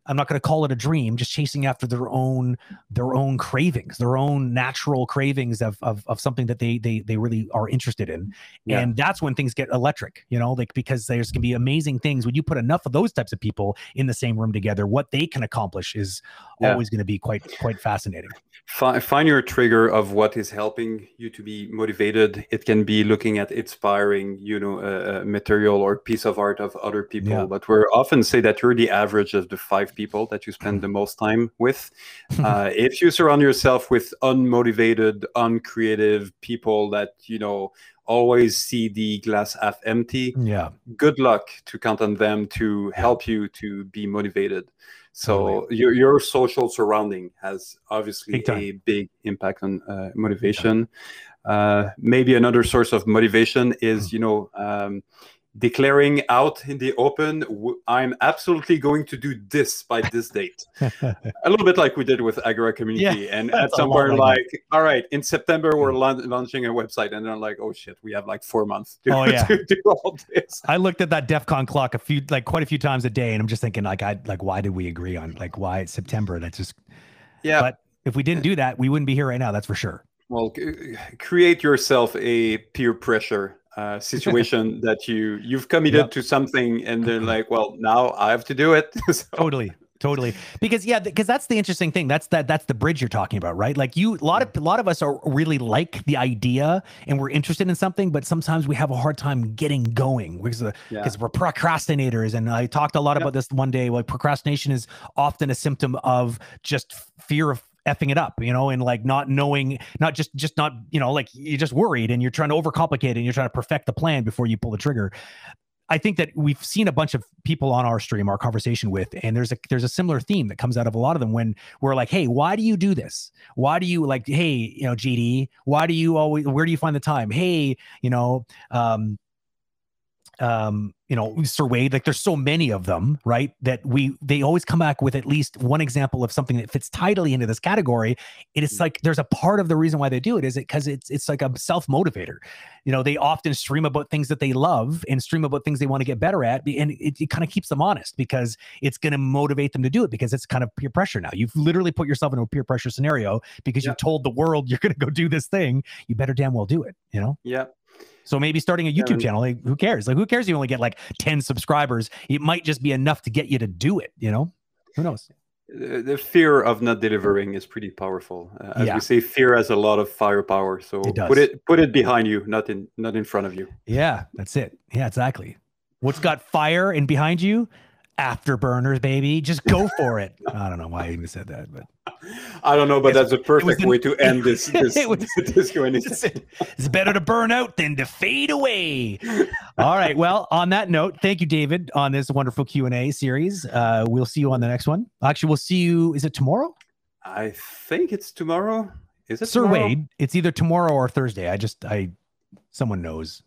Speaker 2: I'm not going to call it a dream, just chasing after their own their own cravings, their own natural cravings of of, of something that they they they really are interested in. Yeah. And that's when things get electric, you know, like because there's going to be amazing things when you put enough of those types of people in the same room together, what they can accomplish is yeah. always going to be quite quite fascinating.
Speaker 3: Find, find your trigger of what is helping you to be motivated. It can be looking at inspiring, you know, uh, material or piece of art of other people. Yeah. But we often say that you're the average of the five people that you spend the most time with. Uh, if you surround yourself with unmotivated, uncreative people that you know always see the glass half empty,
Speaker 2: yeah,
Speaker 3: good luck to count on them to help you to be motivated. So your your social surrounding has obviously a big impact on uh, motivation. Uh, maybe another source of motivation is mm. you know um, declaring out in the open i'm absolutely going to do this by this date. A little bit like we did with agora community yeah, and at some point like all right in september we're la- launching a website and then like oh shit we have like four months to, oh, yeah. to do all
Speaker 2: this. I looked at that def con clock a few like quite a few times a day and i'm just thinking like i like why did we agree on like why it's september? That's just yeah. but if we didn't do that we wouldn't be here right now that's for sure.
Speaker 3: Well create yourself a peer pressure uh, situation that you you've committed yep. to something and they're like well now i have to do it
Speaker 2: so. totally totally because yeah because that's the interesting thing that's that that's the bridge you're talking about right like you a lot of a lot of us are really like the idea and we're interested in something but sometimes we have a hard time getting going because because yeah. we're procrastinators and i talked a lot about this one day like procrastination is often a symptom of just fear of effing it up, you know, and like not knowing, not just, just not, you know, like you're just worried and you're trying to overcomplicate and you're trying to perfect the plan before you pull the trigger. I think that we've seen a bunch of people on our stream, our conversation with, and there's a there's a similar theme that comes out of a lot of them when we're like, hey, why do you do this? Why do you like, hey, you know, JD, why do you always where do you find the time? Hey, you know, um, um, you know, Sir Wade, like there's so many of them, right? That we they always come back with at least one example of something that fits tidily into this category. It's mm. like there's a part of the reason why they do it is it because it's it's like a self-motivator. You know, they often stream about things that they love and stream about things they want to get better at. And it, it kind of keeps them honest because it's going to motivate them to do it because it's kind of peer pressure now. You've literally put yourself into a peer pressure scenario because yeah. you told the world you're going to go do this thing. You better damn well do it, you know?
Speaker 3: Yeah.
Speaker 2: So maybe starting a YouTube channel, like who cares? Like who cares if you only get like 10 subscribers? It might just be enough to get you to do it, you know? Who knows?
Speaker 3: The fear of not delivering is pretty powerful. Uh, as yeah. we say, fear has a lot of firepower. So it put it put it behind you, not in not in front of you.
Speaker 2: Yeah, that's it. Yeah, exactly. What's got fire and behind you? Afterburners, baby. Just go for it. I don't know why I even said that, but
Speaker 3: I don't know, but that's a perfect way to end this this, it was, this
Speaker 2: It's better to burn out than to fade away. All right. Well, on that note, thank you, David, on this wonderful Q and A series. Uh, we'll see you on the next one. Actually, we'll see you. Is it tomorrow?
Speaker 3: I think it's tomorrow. Is it
Speaker 2: Sir
Speaker 3: tomorrow?
Speaker 2: Wade? It's either tomorrow or Thursday. I just I someone knows.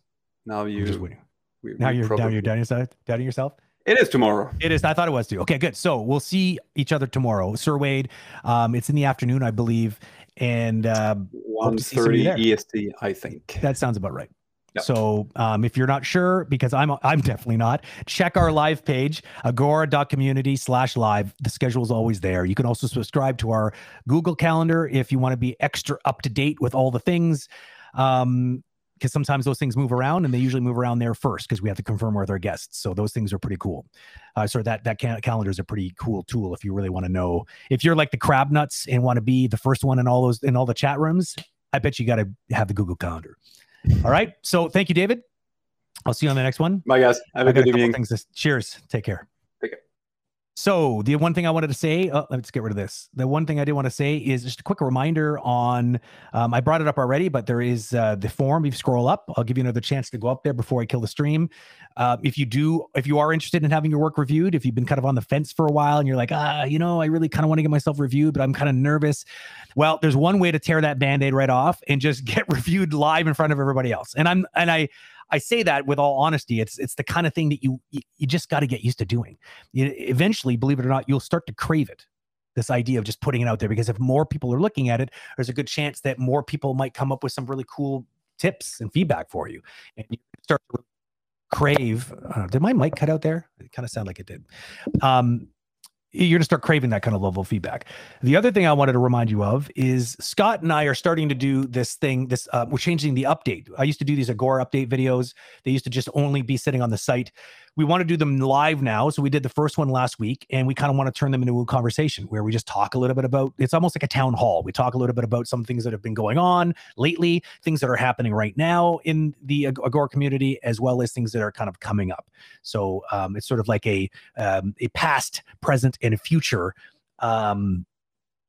Speaker 3: Now you.
Speaker 2: just waiting. We, now you're now you're doubting yourself. Doubting yourself.
Speaker 3: It is tomorrow.
Speaker 2: It is. I thought it was too. Okay, good. So we'll see each other tomorrow. Sir Wade, um, it's in the afternoon, I believe, and uh,
Speaker 3: one thirty EST, I think.
Speaker 2: That sounds about right. Yep. So um, if you're not sure, because I'm I'm definitely not, check our live page, agora.community slash live. The schedule is always there. You can also subscribe to our Google Calendar if you want to be extra up to date with all the things. Um, because sometimes those things move around and they usually move around there first because we have to confirm with our guests. So those things are pretty cool. Uh, so that that calendar is a pretty cool tool if you really want to know. If you're like the crab nuts and want to be the first one in all those in all the chat rooms, I bet you got to have the Google Calendar. All right. So thank you, David. I'll see you on the next one.
Speaker 3: Bye, guys. Have a good evening.
Speaker 2: Things to, cheers. Take care. So the one thing I wanted to say, oh, let's get rid of this. The one thing I did want to say is just a quick reminder on. Um, I brought it up already, but there is uh, the form. If you scroll up, I'll give you another chance to go up there before I kill the stream. Uh, if you do, if you are interested in having your work reviewed, if you've been kind of on the fence for a while and you're like, ah, you know, I really kind of want to get myself reviewed, but I'm kind of nervous. Well, there's one way to tear that band-aid right off and just get reviewed live in front of everybody else. And I'm and I I say that with all honesty. It's it's the kind of thing that you you, just got to get used to doing. You, eventually, believe it or not, you'll start to crave it. This idea of just putting it out there because if more people are looking at it, there's a good chance that more people might come up with some really cool tips and feedback for you, and you start to crave. Uh, did my mic cut out there? It kind of sounded like it did. Um, you're going to start craving that kind of level of feedback. The other thing I wanted to remind you of is Scott and I are starting to do this thing. This uh, we're changing the update. I used to do these Agora update videos. They used to just only be sitting on the site we want to do them live now. So we did the first one last week, and we kind of want to turn them into a conversation where we just talk a little bit about. It's almost like a town hall. We talk a little bit about some things that have been going on lately, things that are happening right now in the Agora community, as well as things that are kind of coming up. So um, it's sort of like a um, a past, present, and future. Um,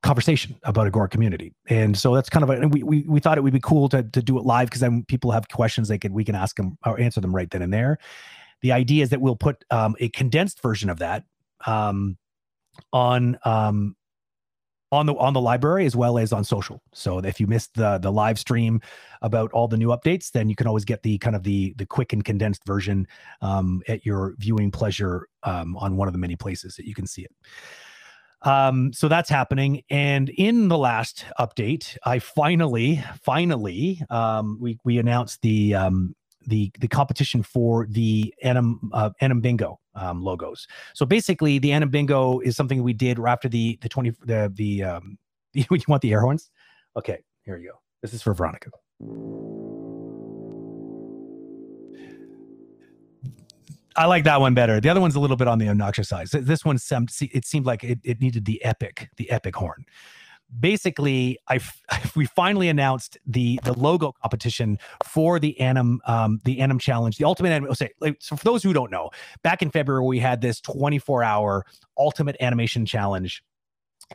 Speaker 2: conversation about Agora community. And so that's kind of a, we, we, we thought it would be cool to, to do it live because then people have questions they can, we can ask them or answer them right then and there the idea is that we'll put um, a condensed version of that um, on um, on the on the library as well as on social. So if you missed the the live stream about all the new updates, then you can always get the kind of the the quick and condensed version um, at your viewing pleasure um, on one of the many places that you can see it. Um, so that's happening. And in the last update, I finally, finally, um, we we announced the um, the the competition for the Anim uh, Anim Bingo um, logos. So basically, the Anim Bingo is something we did right after the the twenty the the um. You want the air horns? Okay, here you go. This is for Veronica. I like that one better. The other one's a little bit on the obnoxious side. This one, seemed it seemed like it, it needed the epic, the epic horn basically I we finally announced the the logo competition for the Anim um, the Anim challenge, the ultimate anim. Say, like, so for those who don't know, back in February we had this 24 hour ultimate animation challenge,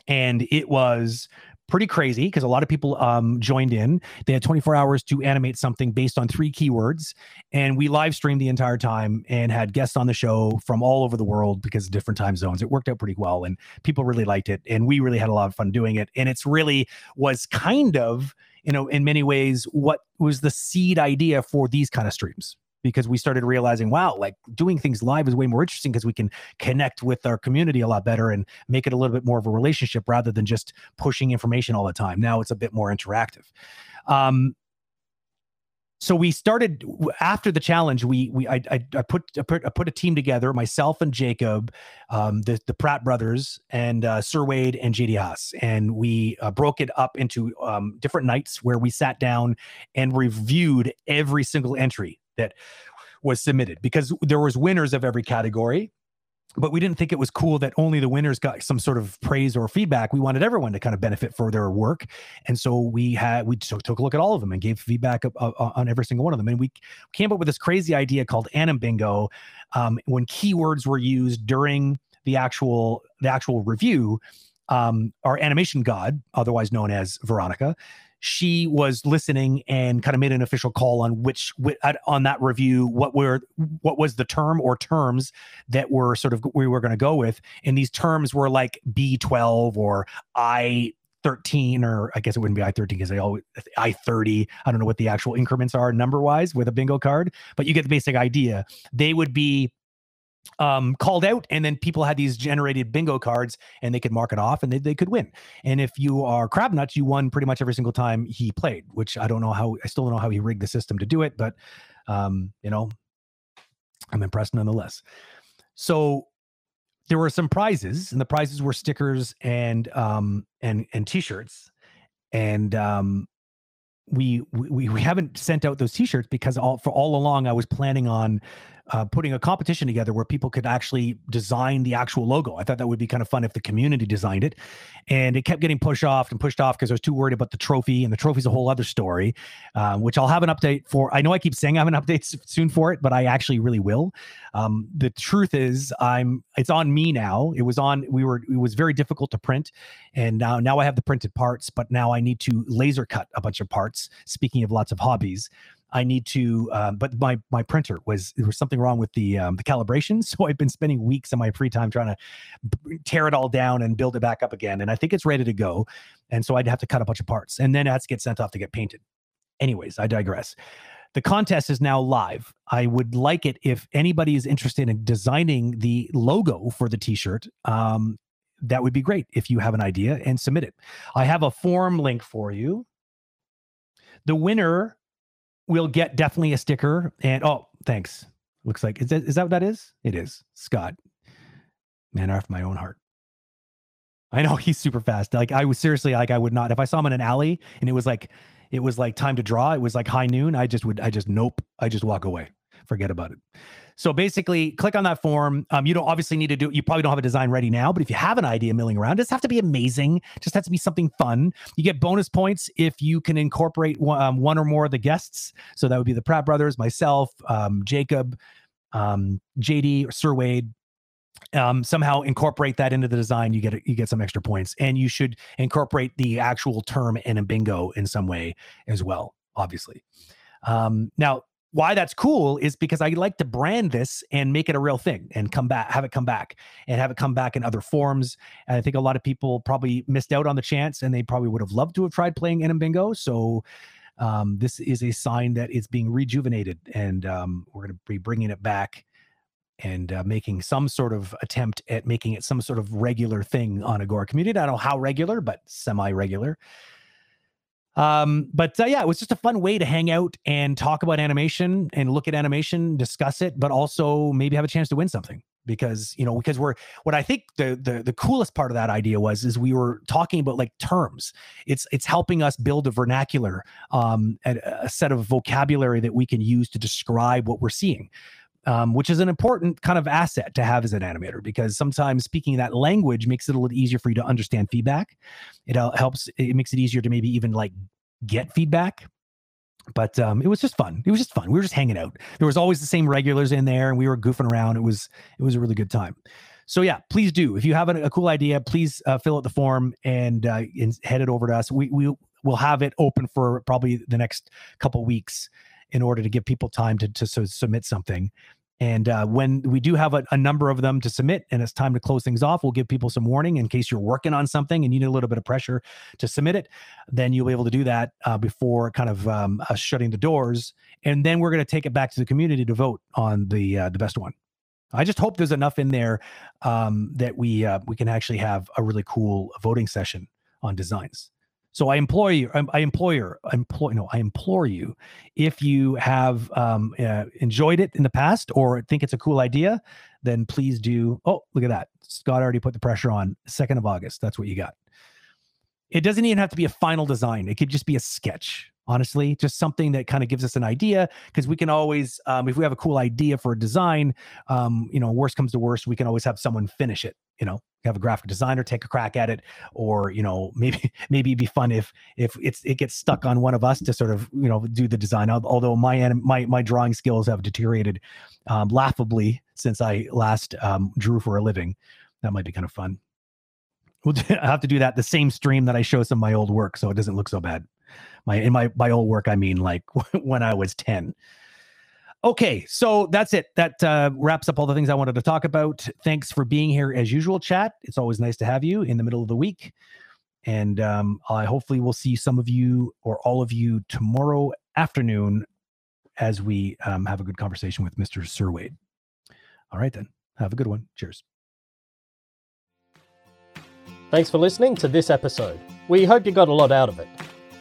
Speaker 2: and it was pretty crazy because a lot of people um, joined in. They had 24 hours to animate something based on three keywords, and we live streamed the entire time and had guests on the show from all over the world because of different time zones. It worked out pretty well, and people really liked it, and we really had a lot of fun doing it. And it's really was kind of you know in many ways what was the seed idea for these kind of streams because we started realizing, wow, like doing things live is way more interesting because we can connect with our community a lot better and make it a little bit more of a relationship rather than just pushing information all the time. Now it's a bit more interactive. Um, so we started after the challenge. We we I I, I, put, I put I put a team together. Myself and Jacob, um, the the Pratt brothers, and uh, Sir Wade and JD Haas, and we uh, broke it up into um, different nights where we sat down and reviewed every single entry that was submitted because there was winners of every category but we didn't think it was cool that only the winners got some sort of praise or feedback. We wanted everyone to kind of benefit for their work, and so we had we took, took a look at all of them and gave feedback on every single one of them. And we came up with this crazy idea called Anim Bingo. Um, when keywords were used during the actual the actual review, um, our animation god, otherwise known as Veronica, she was listening and kind of made an official call on which uh, on that review what were what was the term or terms that were sort of we were going to go with and these terms were like b12 or i 13 or I guess it wouldn't be I 13 because they always I 30. I don't know what the actual increments are number wise with a bingo card, but you get the basic idea. They would be um, called out, and then people had these generated bingo cards, and they could mark it off, and they, they could win. And if you are crab nuts, you won pretty much every single time he played. Which I don't know how I still don't know how he rigged the system to do it, but um, you know, I'm impressed nonetheless. So there were some prizes, and the prizes were stickers and um, and and t-shirts, and um, we we we haven't sent out those t-shirts because all for all along I was planning on uh, putting a competition together where people could actually design the actual logo. I thought that would be kind of fun if the community designed it. And it kept getting pushed off and pushed off because I was too worried about the trophy. And the trophy's a whole other story, uh, which I'll have an update for. I know I keep saying I have an update soon for it, but I actually really will. Um, the truth is, I'm it's on me now. It was on. We were. It was very difficult to print, and now now I have the printed parts, but now I need to laser cut a bunch of parts. Speaking of lots of hobbies, I need to, um, but my my printer was there was something wrong with the um, the calibration, so I've been spending weeks in my free time trying to tear it all down and build it back up again, and I think it's ready to go. And so I'd have to cut a bunch of parts, and then it has to get sent off to get painted. Anyways, I digress. The contest is now live. I would like it if anybody is interested in designing the logo for the T-shirt. Um, that would be great if you have an idea and submit it. I have a form link for you. The winner we'll get definitely a sticker. And oh, thanks. Looks like is that is that what that is? It is. Scott. Man after my own heart. I know he's super fast. Like I was seriously like I would not if I saw him in an alley and it was like it was like time to draw. It was like high noon. I just would I just nope. I just walk away. Forget about it. So basically, click on that form. Um, you don't obviously need to do. You probably don't have a design ready now, but if you have an idea milling around, it doesn't have to be amazing. It just has to be something fun. You get bonus points if you can incorporate one, um, one or more of the guests. So that would be the Pratt brothers, myself, um, Jacob, um, JD, or Sir Wade. Um, somehow incorporate that into the design. You get you get some extra points, and you should incorporate the actual term in a bingo in some way as well. Obviously. Um, now, why that's cool is because I like to brand this and make it a real thing and come back, have it come back and have it come back in other forms. And I think a lot of people probably missed out on the chance and they probably would have loved to have tried playing Anim Bingo. So um, this is a sign that it's being rejuvenated and um, we're going to be bringing it back and uh, making some sort of attempt at making it some sort of regular thing on Agora community. I don't know how regular, but semi regular. Um, but uh, yeah, it was just a fun way to hang out and talk about animation and look at animation, discuss it, but also maybe have a chance to win something because you know because we're what I think the the the coolest part of that idea was is we were talking about like terms. It's it's helping us build a vernacular, um, a, a set of vocabulary that we can use to describe what we're seeing um, which is an important kind of asset to have as an animator because sometimes speaking that language makes it a little easier for you to understand feedback. It helps, it makes it easier to maybe even like get feedback. But um, it was just fun. It was just fun. We were just hanging out. There was always the same regulars in there, and we were goofing around. It was it was a really good time. So yeah, please do. If you have a, a cool idea, please uh, fill out the form and, uh, and head it over to us. We we will have it open for probably the next couple weeks in order to give people time to to so submit something. And uh, when we do have a, a, number of them to submit and it's time to close things off, we'll give people some warning in case you're working on something and you need a little bit of pressure to submit it. Then you'll be able to do that uh, before kind of um, us shutting the doors. And then we're going to take it back to the community to vote on the uh, the best one. I just hope there's enough in there um, that we uh, we can actually have a really cool voting session on designs. So I implore you, I implore you, I implore, no, I implore you, if you have um, uh, enjoyed it in the past or think it's a cool idea, then please do. Oh, look at that! Scott already put the pressure on. Second of August, that's what you got. It doesn't even have to be a final design. It could just be a sketch honestly just something that kind of gives us an idea because we can always um, if we have a cool idea for a design um, you know worst comes to worst we can always have someone finish it you know have a graphic designer take a crack at it or you know maybe maybe it'd be fun if if it's it gets stuck on one of us to sort of you know do the design although my my my drawing skills have deteriorated um, laughably since i last um, drew for a living that might be kind of fun we'll I have to do that the same stream that I show some of my old work, so it doesn't look so bad. My in my my old work, I mean like when I was 10. Okay, so that's it. That uh, wraps up all the things I wanted to talk about. Thanks for being here as usual, chat. It's always nice to have you in the middle of the week. And um, I hopefully will see some of you or all of you tomorrow afternoon as we um, have a good conversation with Mr. Sir Wade. All right, then. Have a good one. Cheers.
Speaker 1: Thanks for listening to this episode. We hope you got a lot out of it.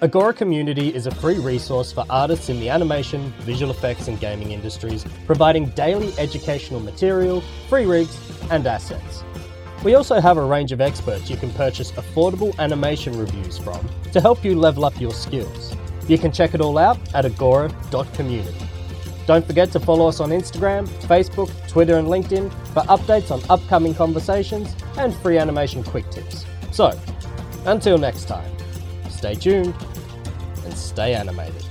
Speaker 1: Agora Community is a free resource for artists in the animation, visual effects, and gaming industries, providing daily educational material, free rigs, and assets. We also have a range of experts you can purchase affordable animation reviews from to help you level up your skills. You can check it all out at agora.community. Don't forget to follow us on Instagram, Facebook, Twitter, and LinkedIn for updates on upcoming conversations and free animation quick tips. So, until next time, stay tuned and stay animated.